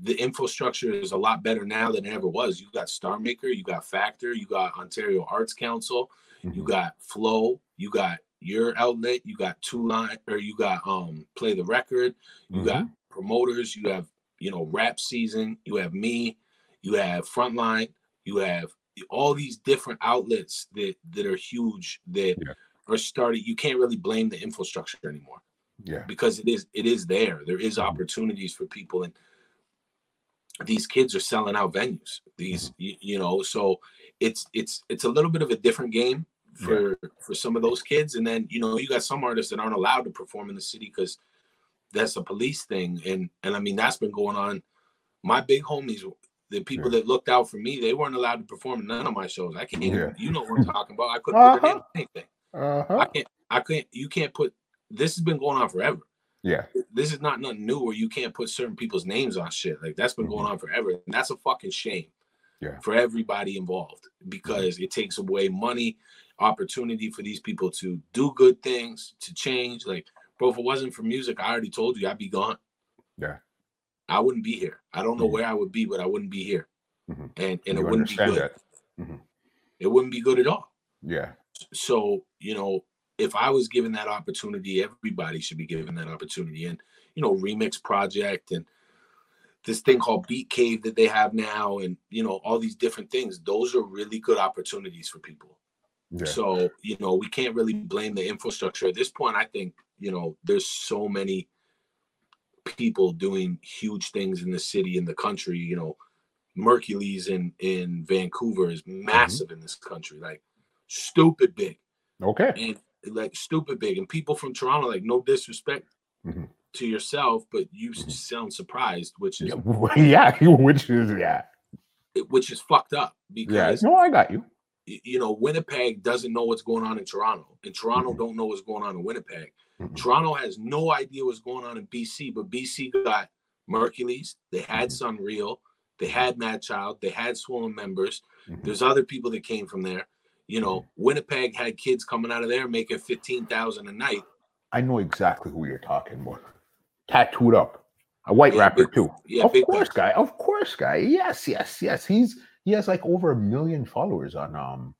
B: the infrastructure is a lot better now than it ever was. You got star maker you got factor you got ontario arts council you
A: Mhm.
B: got flow you got your outlet you got two line or you got um play the record you got promoters you have you know rap season you have me you have frontline you have all these different outlets that that are huge that
A: Yeah.
B: are started you can't really blame the infrastructure anymore
A: Yeah.
B: because it is it is there there is
A: Mhm.
B: opportunities for people and these kids are selling out venues these you, you know so it's it's it's a little bit of a different game for for some of those kids and then you know you got some artists that aren't allowed to perform in the city because that's a police thing and and i mean that's been going on my big homies the people that looked out for me they weren't allowed to perform in none of my shows i can't even
A: Yeah.
B: you know what i'm talking about i couldn't put their
A: Uh-huh.
B: on anything i
A: Uh-huh.
B: can't i can't you can't put this has been going on forever
A: Yeah.
B: this is not nothing new where you can't put certain people's names on shit. Like that's been going on forever. And that's a fucking shame.
A: Yeah.
B: For everybody involved because it takes away money, opportunity for these people to do good things, to change. Like, bro, if it wasn't for music, I already told you I'd be gone.
A: Yeah.
B: I wouldn't be here. I don't know
A: Mhm.
B: where I would be, but I wouldn't be here. mm-hmm. and and you it wouldn't be good. Mm-hmm. It wouldn't be good at all.
A: Yeah.
B: So you know, if I was given that opportunity, everybody should be given that opportunity. And you know, Remix Project and this thing called Beat Cave that they have now, and you know, all these different things. Those are really good opportunities for people. Yeah. So you know, we can't really blame the infrastructure at this point. I think you know, there's so many people doing huge things in the city in the country. You know, Merkules in in Vancouver is mm-hmm. massive mm-hmm. in this country, like stupid big.
A: Okay.
B: And like stupid big, and people from Toronto, like no disrespect mm-hmm. to yourself, but you mm-hmm. sound surprised, which is
A: yeah, which is yeah,
B: which is fucked up because
A: yeah. no, I got you.
B: You know, Winnipeg doesn't know what's going on in Toronto, and Toronto mm-hmm. don't know what's going on in Winnipeg. Mm-hmm. Toronto has no idea what's going on in BC, but BC got Merkules, they had mm-hmm. Sunreal, they had Madchild, they had Swollen Members. Mm-hmm. There's other people that came from there. You know, mm-hmm. Winnipeg had kids coming out of there making fifteen thousand a night.
A: I know exactly who you're talking about. Tattooed up, a white yeah, rapper big, too. Yeah, of course, guy. Of course, guy. Yes, yes, yes. He's he has like over a million followers on um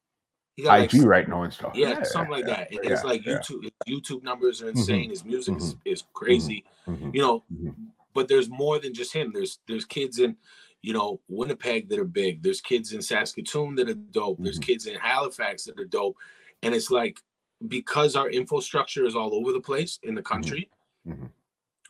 A: IG like, right now and stuff.
B: Yeah, yeah something like yeah, that. Yeah, it's like YouTube. YouTube numbers are mm-hmm. insane. Mm-hmm. His music mm-hmm. is, is crazy. Mm-hmm. You know, mm-hmm. but there's more than just him. There's there's kids in you know, Winnipeg that are big. There's kids in Saskatoon that are dope. There's mm-hmm. kids in Halifax that are dope. And it's like because our infrastructure is all over the place in the mm-hmm. country, mm-hmm.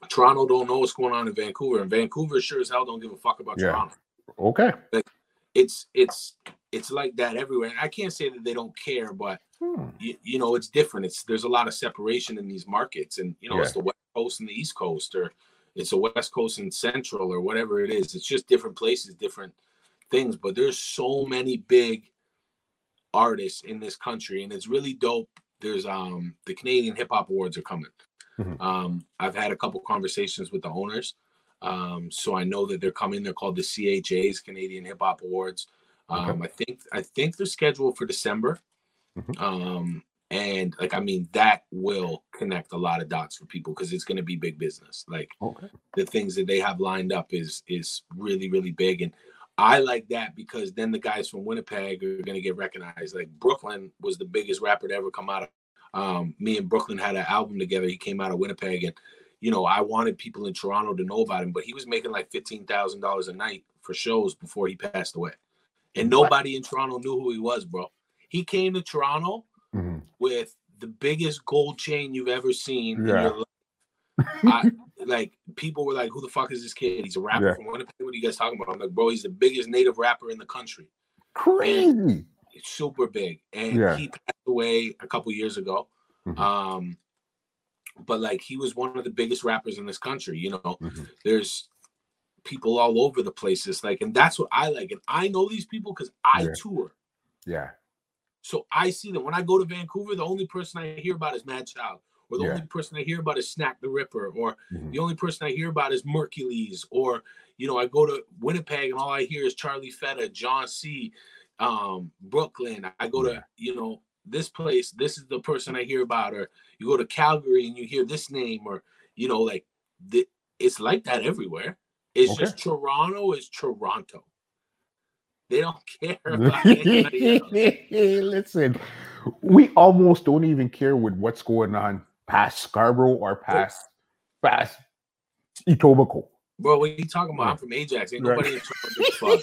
B: Toronto don't know what's going on in Vancouver. And Vancouver sure as hell don't give a fuck about. Toronto.
A: Okay.
B: Like, it's it's it's like that everywhere. I can't say that they don't care, but hmm. you, you, know, it's different. It's there's a lot of separation in these markets, and you know, yeah. it's the West Coast and the East Coast, or it's a West Coast and Central or whatever it is. It's just different places, different things. But there's so many big artists in this country, and it's really dope. There's um the Canadian Hip Hop Awards are coming. Mm-hmm. Um, I've had a couple conversations with the owners, um, so I know that they're coming. They're called the CHA's Canadian Hip Hop Awards. Um, okay. I think I think they're scheduled for December. Mm-hmm. Um, and like i mean that will connect a lot of dots for people because it's going to be big business like okay. the things that they have lined up is is really really big and i like that because then the guys from winnipeg are going to get recognized like brooklyn was the biggest rapper to ever come out of um, me and brooklyn had an album together he came out of winnipeg and you know i wanted people in toronto to know about him but he was making like $15000 a night for shows before he passed away and nobody in toronto knew who he was bro he came to toronto mm-hmm. with the biggest gold chain you've ever seen yeah. in your life. I, like people were like, "Who the fuck is this kid? He's a rapper yeah. from Winnipeg. What are you guys talking about?" I'm like, "Bro, he's the biggest native rapper in the country.
A: Crazy,
B: super big." And yeah. he passed away a couple years ago. Mm-hmm. Um, but like he was one of the biggest rappers in this country. You know, mm-hmm. there's people all over the place. It's like, and that's what I like. And I know these people because I
A: yeah.
B: tour.
A: Yeah.
B: So I see them when I go to Vancouver. The only person I hear about is Madchild or the yeah. only person I hear about is Snak the Ripper, or mm-hmm. the only person I hear about is Merkules, or you know, I go to Winnipeg and all I hear is Charlie Fettah, John C, um, Brooklyn. I go to you know this place. This is the person I hear about, or you go to Calgary and you hear this name, or you know, like the, it's like that everywhere. It's okay. just Toronto is Toronto. They don't care about
A: Listen, we almost don't even care with what's going on past Scarborough or past past Etobicoke.
B: Bro, what are you talking about? I'm from Ajax. Ain't nobody right. in fuck.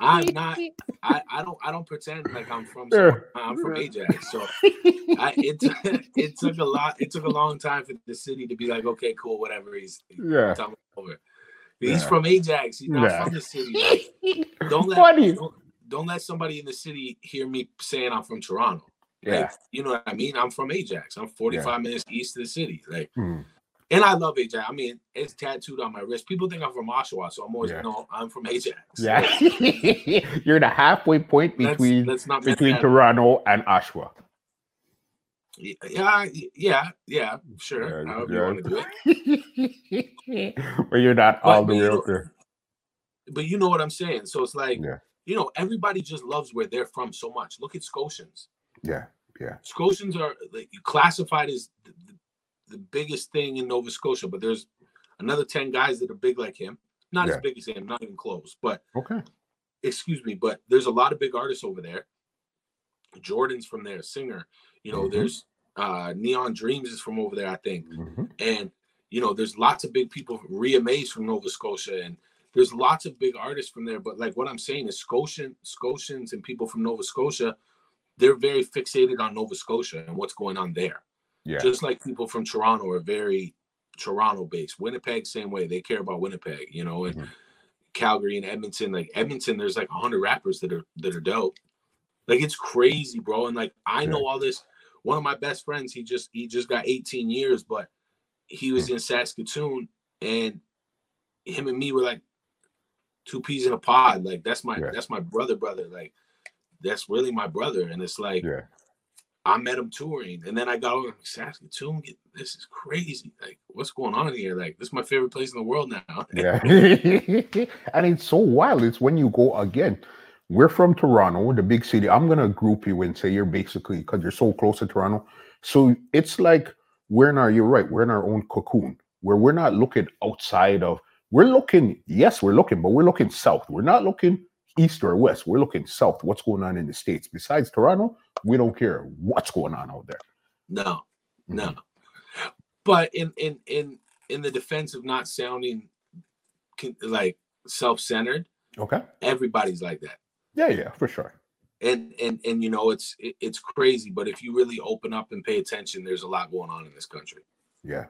B: I'm not. I, I don't. I don't pretend like I'm from. I'm from Ajax. So I, it it took a lot. It took a long time for the city to be like, okay, cool, whatever. He's
A: yeah.
B: over. He's yeah. from Ajax. He's not yeah. from the city. Like, don't let don't, don't, let somebody in the city hear me saying I'm from Toronto.
A: Yeah,
B: like, you know what I mean. I'm from Ajax. I'm 45 yeah. minutes east of the city. Like, hmm. And I love Ajax. I mean, it's tattooed on my wrist. People think I'm from Oshawa, so I'm always yeah. no. I'm from Ajax.
A: Yeah, you're the halfway point between let's, let's not between Toronto and Oshawa.
B: Yeah, yeah, yeah, sure. Yeah, yeah. you want to
A: do it. but you're not all the way there.
B: But you know what I'm saying. So it's like, yeah. you know, everybody just loves where they're from so much. Look at Scotians.
A: Yeah, yeah.
B: Scotians are like Classified as the, the, biggest thing in Nova Scotia, but there's another 10 guys that are big like him. Not
A: Yeah.
B: as big as him, not even close. But
A: Okay.
B: excuse me, but there's a lot of big artists over there. Jordan's from there, singer. You know,
A: Mhm.
B: there's uh Neon Dreams is from over there, I think.
A: Mhm.
B: And you know, there's lots of big people, Ria Mae's from Nova Scotia, and there's lots of big artists from there. But like what I'm saying is Scotian, Scotians and people from Nova Scotia, they're very fixated on Nova Scotia and what's going on there.
A: Yeah.
B: Just like people from Toronto are very Toronto based. Winnipeg, same way. They care about Winnipeg, you know, and
A: Mhm.
B: Calgary and Edmonton. Like Edmonton, there's like hundred rappers that are that are dope. Like it's crazy, bro. And like I know all this. One of my best friends, he just he just got 18 years, but he was in Saskatoon and him and me were like two peas in a pod. Like that's my
A: Yeah.
B: that's my brother, brother. Like that's really my brother. And it's like
A: Yeah.
B: I met him touring, and then I got over like, Saskatoon. This is crazy. Like, what's going on here? Like, this is my favorite place in the world now.
A: Yeah. and it's so wild. It's when you go again. We're from Toronto, the big city. I'm gonna group you and say you're basically because you're so close to Toronto. So it's like we're in our you're right, we're in our own cocoon where we're not looking outside of we're looking, yes, we're looking, but we're looking south. We're not looking east or west. We're looking south. What's going on in the States? Besides Toronto, we don't care what's going on out there.
B: no, no.
A: Mm-hmm.
B: But in in in in the defense of not sounding like self-centered,
A: Okay.
B: everybody's like that.
A: Yeah, yeah, for sure.
B: And and and you know, it's it, it's crazy. But if you really open up and pay attention, there's a lot going on in this country.
A: Yeah.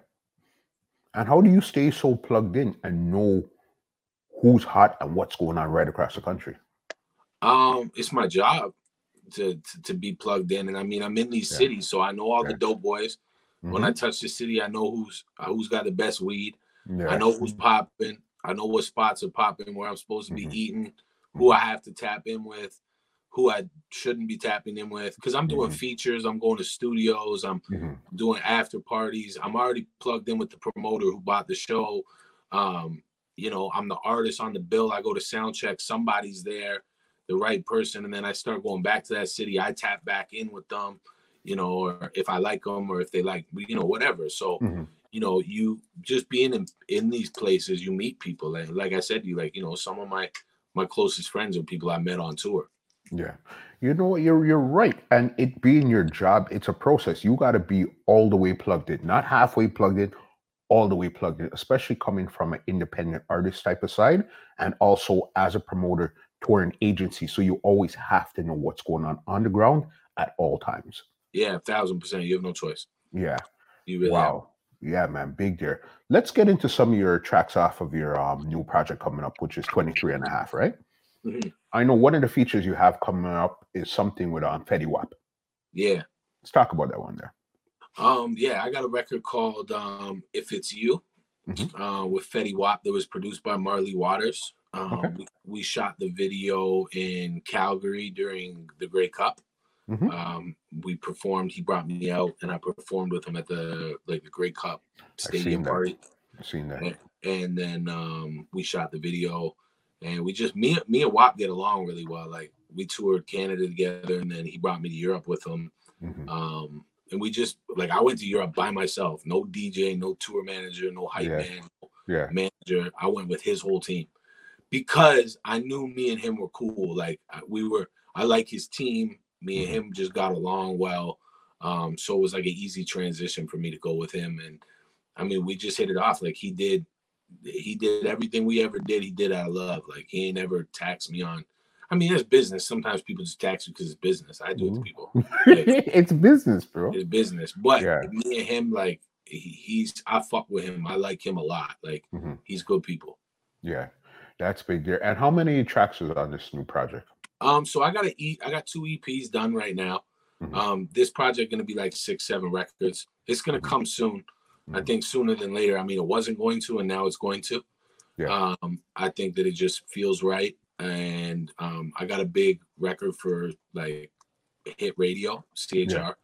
A: And how do you stay so plugged in and know who's hot and what's going on right across the country?
B: Um, it's my job to to, to be plugged in, and I mean, I'm in these
A: Yeah.
B: cities, so I know all
A: Yeah.
B: the dope boys. When I touch the city, I know who's uh, who's got the best weed.
A: Yeah.
B: I know who's popping. I know what spots are popping, where I'm supposed to be
A: Mhm.
B: eating, who I have to tap in with, who I shouldn't be tapping in with. Because I'm doing
A: Mhm.
B: features, I'm going to studios, I'm
A: Mhm.
B: doing after parties. I'm already plugged in with the promoter who bought the show. Um, you know, I'm the artist on the bill. I go to sound check, somebody's there, the right person, and then I start going back to that city. I tap back in with them, you know, or if I like them or if they like, you know, whatever. So
A: Mhm.
B: you know, you just being in, in these places, you meet people. And like I said, you like, you know, some of my my closest friends are people I met on tour.
A: Yeah. You know what? You're you're right. And it being your job, it's a process. You got to be all the way plugged in, not halfway plugged in, all the way plugged in, especially coming from an independent artist type of side and also as a promoter touring agency. So you always have to know what's going on on the ground at all times.
B: Yeah, a thousand percent. You have no choice.
A: Yeah.
B: You really have.
A: Wow. Yeah, man, big there. Let's get into some of your tracks off of your um, new project coming up, which is 23 and a half, right?
B: Mhm.
A: I know one of the features you have coming up is something with um, Fetty Wap.
B: Yeah.
A: Let's talk about that one there.
B: Um, yeah, I got a record called um If It's You
A: Mhm.
B: uh with Fetty Wap that was produced by Marley Waters. Um
A: Okay.
B: we, we shot the video in Calgary during the Grey Cup.
A: Mhm.
B: Um we performed, he brought me out and I performed with him at the like the Grey Cup stadium party.
A: I've seen that.
B: Yeah. and then um we shot the video and we just me me and Wap get along really well like we toured Canada together and then he brought me to Europe with him
A: Mhm.
B: um and we just like I went to Europe by myself. No DJ no tour manager no hype
A: Yeah.
B: man
A: Yeah.
B: manager. I went with his whole team because I knew me and him were cool. Like we were I like his team. Me and
A: Mhm.
B: him just got along well. Um so it was like an easy transition for me to go with him. And I mean we just hit it off. Like he did he did everything we ever did. He did out of love. Like he ain't ever taxed me on I mean it's business sometimes people just tax you because it's business I do it to
A: Mhm.
B: people
A: it's business, bro.
B: it's business but
A: Yeah.
B: me and him like he, he's I fuck with him I like him a lot like
A: Mhm.
B: he's good people
A: Yeah. That's big there. And how many tracks is on this new project?
B: Um, so I got to eat. I got two EPs done right now.
A: Mhm.
B: Um, this project gonna be like six, seven records. It's gonna
A: Mhm.
B: come soon. I
A: Mhm.
B: think sooner than later. I mean, it wasn't going to, and now it's going to.
A: Yeah.
B: Um, I think that it just feels right, and um, I got a big record for like hit radio, CHR.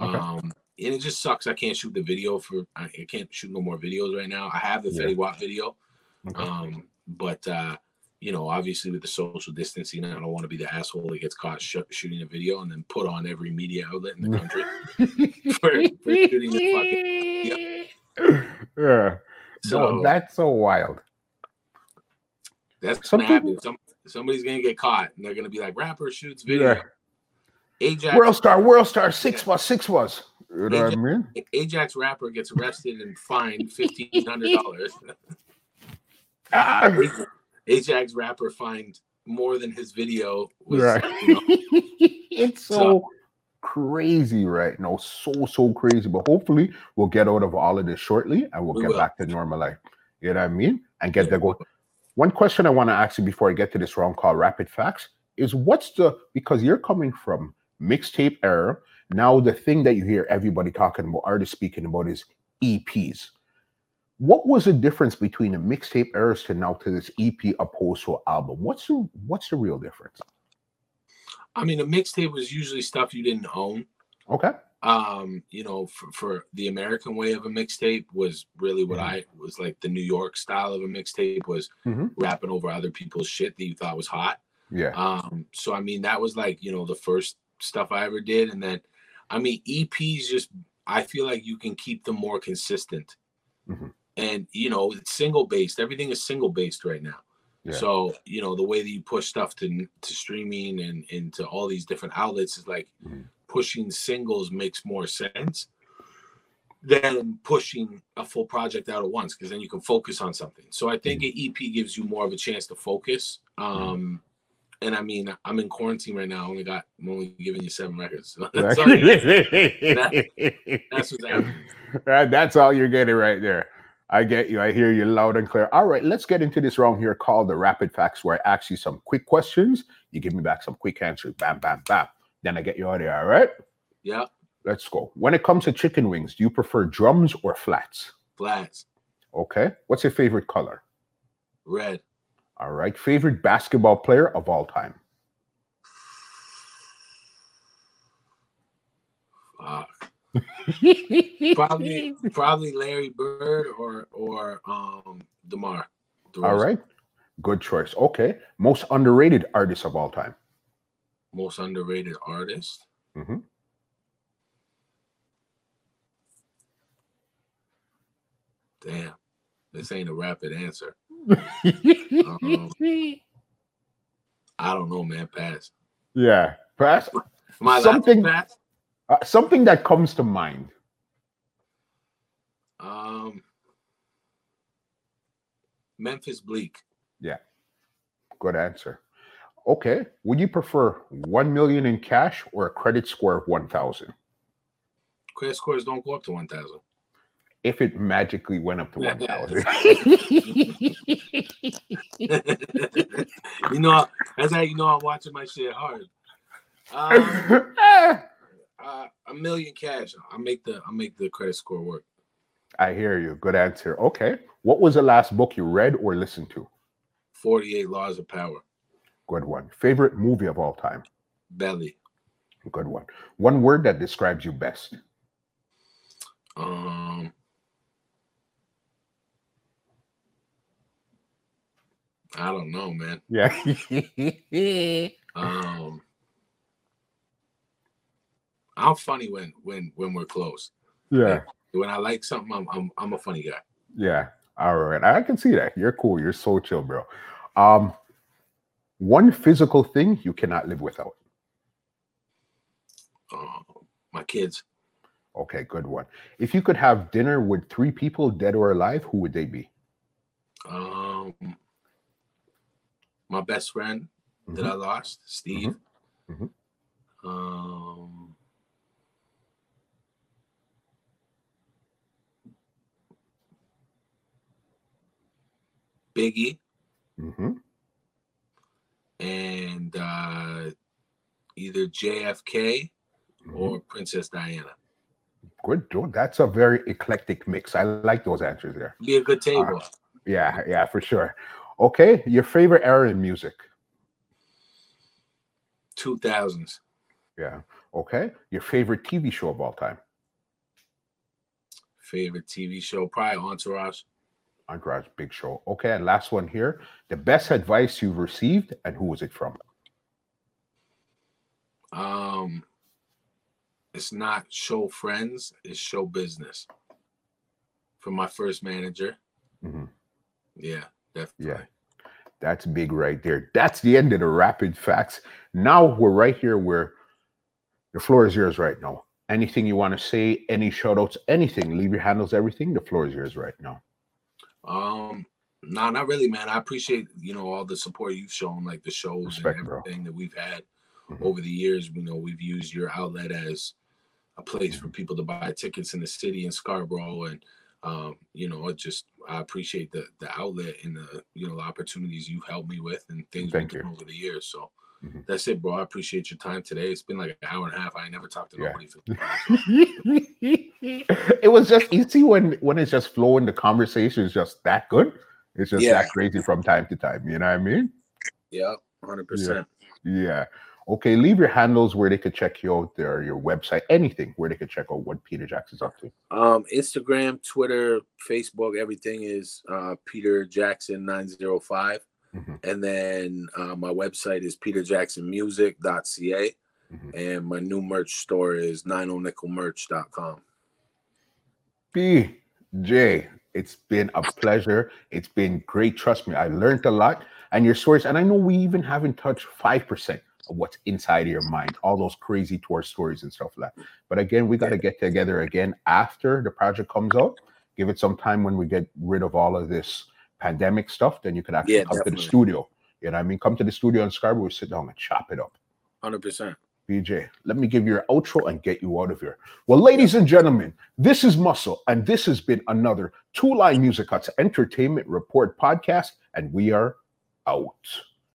A: Okay.
B: Um, and it just sucks. I can't shoot the video for. I I can't shoot no more videos right now. I have the
A: Yeah.
B: Fetty Wap video.
A: Okay.
B: Um, but uh, you know, obviously with the social distancing, I don't want to be the asshole that gets caught sh- shooting a video and then put on every media outlet in the country for, for shooting the fucking.
A: yeah. No,
B: So
A: that's so wild.
B: That's
A: Some
B: gonna
A: people-
B: Some somebody's gonna get caught, and they're gonna be like, "Rapper shoots video."
A: Yeah.
B: Ajax,
A: World star, world star, six
B: Yeah.
A: was, six was. You know what I mean?
B: Ajax rapper gets arrested and fined fifteen hundred dollars.
A: Ah,
B: Ajax rapper fined more than his video was.
A: right.
B: You know,
A: it's so crazy right now. So, so crazy. But hopefully we'll get out of all of this shortly and we'll
B: We
A: get
B: will.
A: back to normal life. You know what I mean? And get
B: Yeah.
A: the go. One question I want to ask you before I get to this round called rapid facts is what's the because you're coming from mixtape era. Now the thing that you hear everybody talking about, artists speaking about is EPs. What was the difference between the mixtape eras to now to this EP opposed to album? What's the what's the real difference?
B: I mean, a mixtape was usually stuff you didn't own.
A: Okay.
B: Um you know for, for the american way of a mixtape was really what
A: Mhm.
B: i was like the new york style of a mixtape was
A: Mhm.
B: rapping over other people's shit that you thought was hot
A: Yeah.
B: um so i mean that was like you know the first stuff i ever did and then i mean eps just i feel like you can keep them more consistent
A: Mhm.
B: and you know it's single based everything is single based right now
A: Yeah.
B: so you know the way that you push stuff to to streaming and into all these different outlets is like
A: Mhm.
B: pushing singles makes more sense than pushing a full project out at once because then you can focus on something. So I think an EP gives you more of a chance to focus. Um, and I mean, I'm in quarantine right now. I only got, I'm only giving you seven records. So that's, all, happening.
A: That's all you're getting right there. I get you. I hear you loud and clear. All right, let's get into this round here called the rapid facts, where I ask you some quick questions. You give me back some quick answers. Bam, bam, bam. Then I get you out of there. All right,
B: Yeah,
A: let's go. When it comes to chicken wings, do you prefer drums or flats?
B: flats,
A: Okay. What's your favorite color?
B: red,
A: All right. Favorite basketball player of all time?
B: uh, probably, probably Larry Bird or or um Demar.
A: All right. Good choice. Okay. Most underrated artist of all time.
B: most underrated artist.
A: Mm-hmm.
B: Damn, this ain't a rapid answer.
A: Um,
B: I don't know, man. Pass.
A: yeah. Pass. Something-
B: pass?
A: Uh, something that comes to mind.
B: Um, Memphis Bleek.
A: Yeah, good answer. Okay. Would you prefer 1 million in cash or a credit score of 1,000?
B: Credit scores don't go up to one thousand.
A: If it magically went up to 1,000.
B: you know, that's how you know I'm watching my shit hard. Um, uh, a million cash. I make the I make the credit score work.
A: I hear you. Good answer. Okay. What was the last book you read or listened to?
B: Forty eight laws of power.
A: Good one. Favorite movie of all time?
B: Belly.
A: Good one. One word that describes you best.
B: Um. I don't know, man.
A: Yeah.
B: Um. I'm funny when when when we're close.
A: yeah.
B: When I like something, I'm I'm I'm a funny guy.
A: Yeah. All right. I can see that. You're cool. You're so chill, bro. Um, one physical thing you cannot live without.
B: Um, my kids.
A: Okay, good one. If you could have dinner with three people, dead or alive, who would they be?
B: Um. My best friend that
A: Mhm.
B: I lost, Steve.
A: Mhm.
B: Um. Biggie
A: Mm-hmm.
B: and uh, either JFK
A: Mhm.
B: or Princess Diana.
A: Good. dude. That's a very eclectic mix. I like those answers there.
B: Be a good table.
A: Yeah, yeah, for sure. Okay, your favorite era in music.
B: Two thousands.
A: Yeah. Okay. Your favorite TV show of all time.
B: Favorite TV show, probably Entourage.
A: Entourage, big show. Okay, and last one here. The best advice you've received, and who was it from?
B: Um, it's not show friends, it's show business. From my first manager.
A: Mhm.
B: Yeah, definitely.
A: Yeah, That's big right there. That's the end of the rapid facts. Now we're right here where the floor is yours right now. Anything you want to say, any shout outs, anything, leave your handles, everything. The floor is yours right now.
B: Um, no, nah, not really, man. I appreciate you know all the support you've shown, like the shows Respect, and everything bro. that we've had mm-hmm. over the years. You know, we've used your outlet as a place for people to buy tickets in the city in Scarborough, and um, you know, it just I appreciate the the outlet and the you know the opportunities you've helped me with and things Thank we've done over the years. So mm-hmm. that's it, bro. I appreciate your time today. It's been like an hour and a half. I never talked to nobody
A: it was just see when when it's just flowing, the conversation is just that good. It's just yeah. that crazy from time to time. You know what I mean?
B: Yeah, hundred percent.
A: Yeah. Okay, leave your handles where they could check you out there, your website, anything where they could check out what Peter Jackson's up to.
B: Um, Instagram, Twitter, Facebook, everything is uh, Peter Jackson 905. Mm-hmm. And then uh, my website is peterjacksonmusic.ca. Mm-hmm. And my new merch store is 90nickelmerch.com.
A: BJ, it's been a pleasure. It's been great. Trust me, I learned a lot. And your stories, and I know we even haven't touched 5% of what's inside of your mind, all those crazy tour stories and stuff like that. But again, we got to get together again after the project comes out. Give it some time when we get rid of all of this pandemic stuff. Then you can actually yeah, come definitely. to the studio. You know what I mean? Come to the studio in Scarborough, sit down and chop it up.
B: 100%.
A: BJ, let me give you your outro and get you out of here. Well, ladies and gentlemen, this is Muscle, and this has been another Two Line Music Hut's Entertainment Report podcast, and we are out.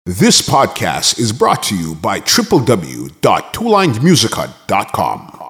A: This podcast is brought to you by www.twolinemusichut.com.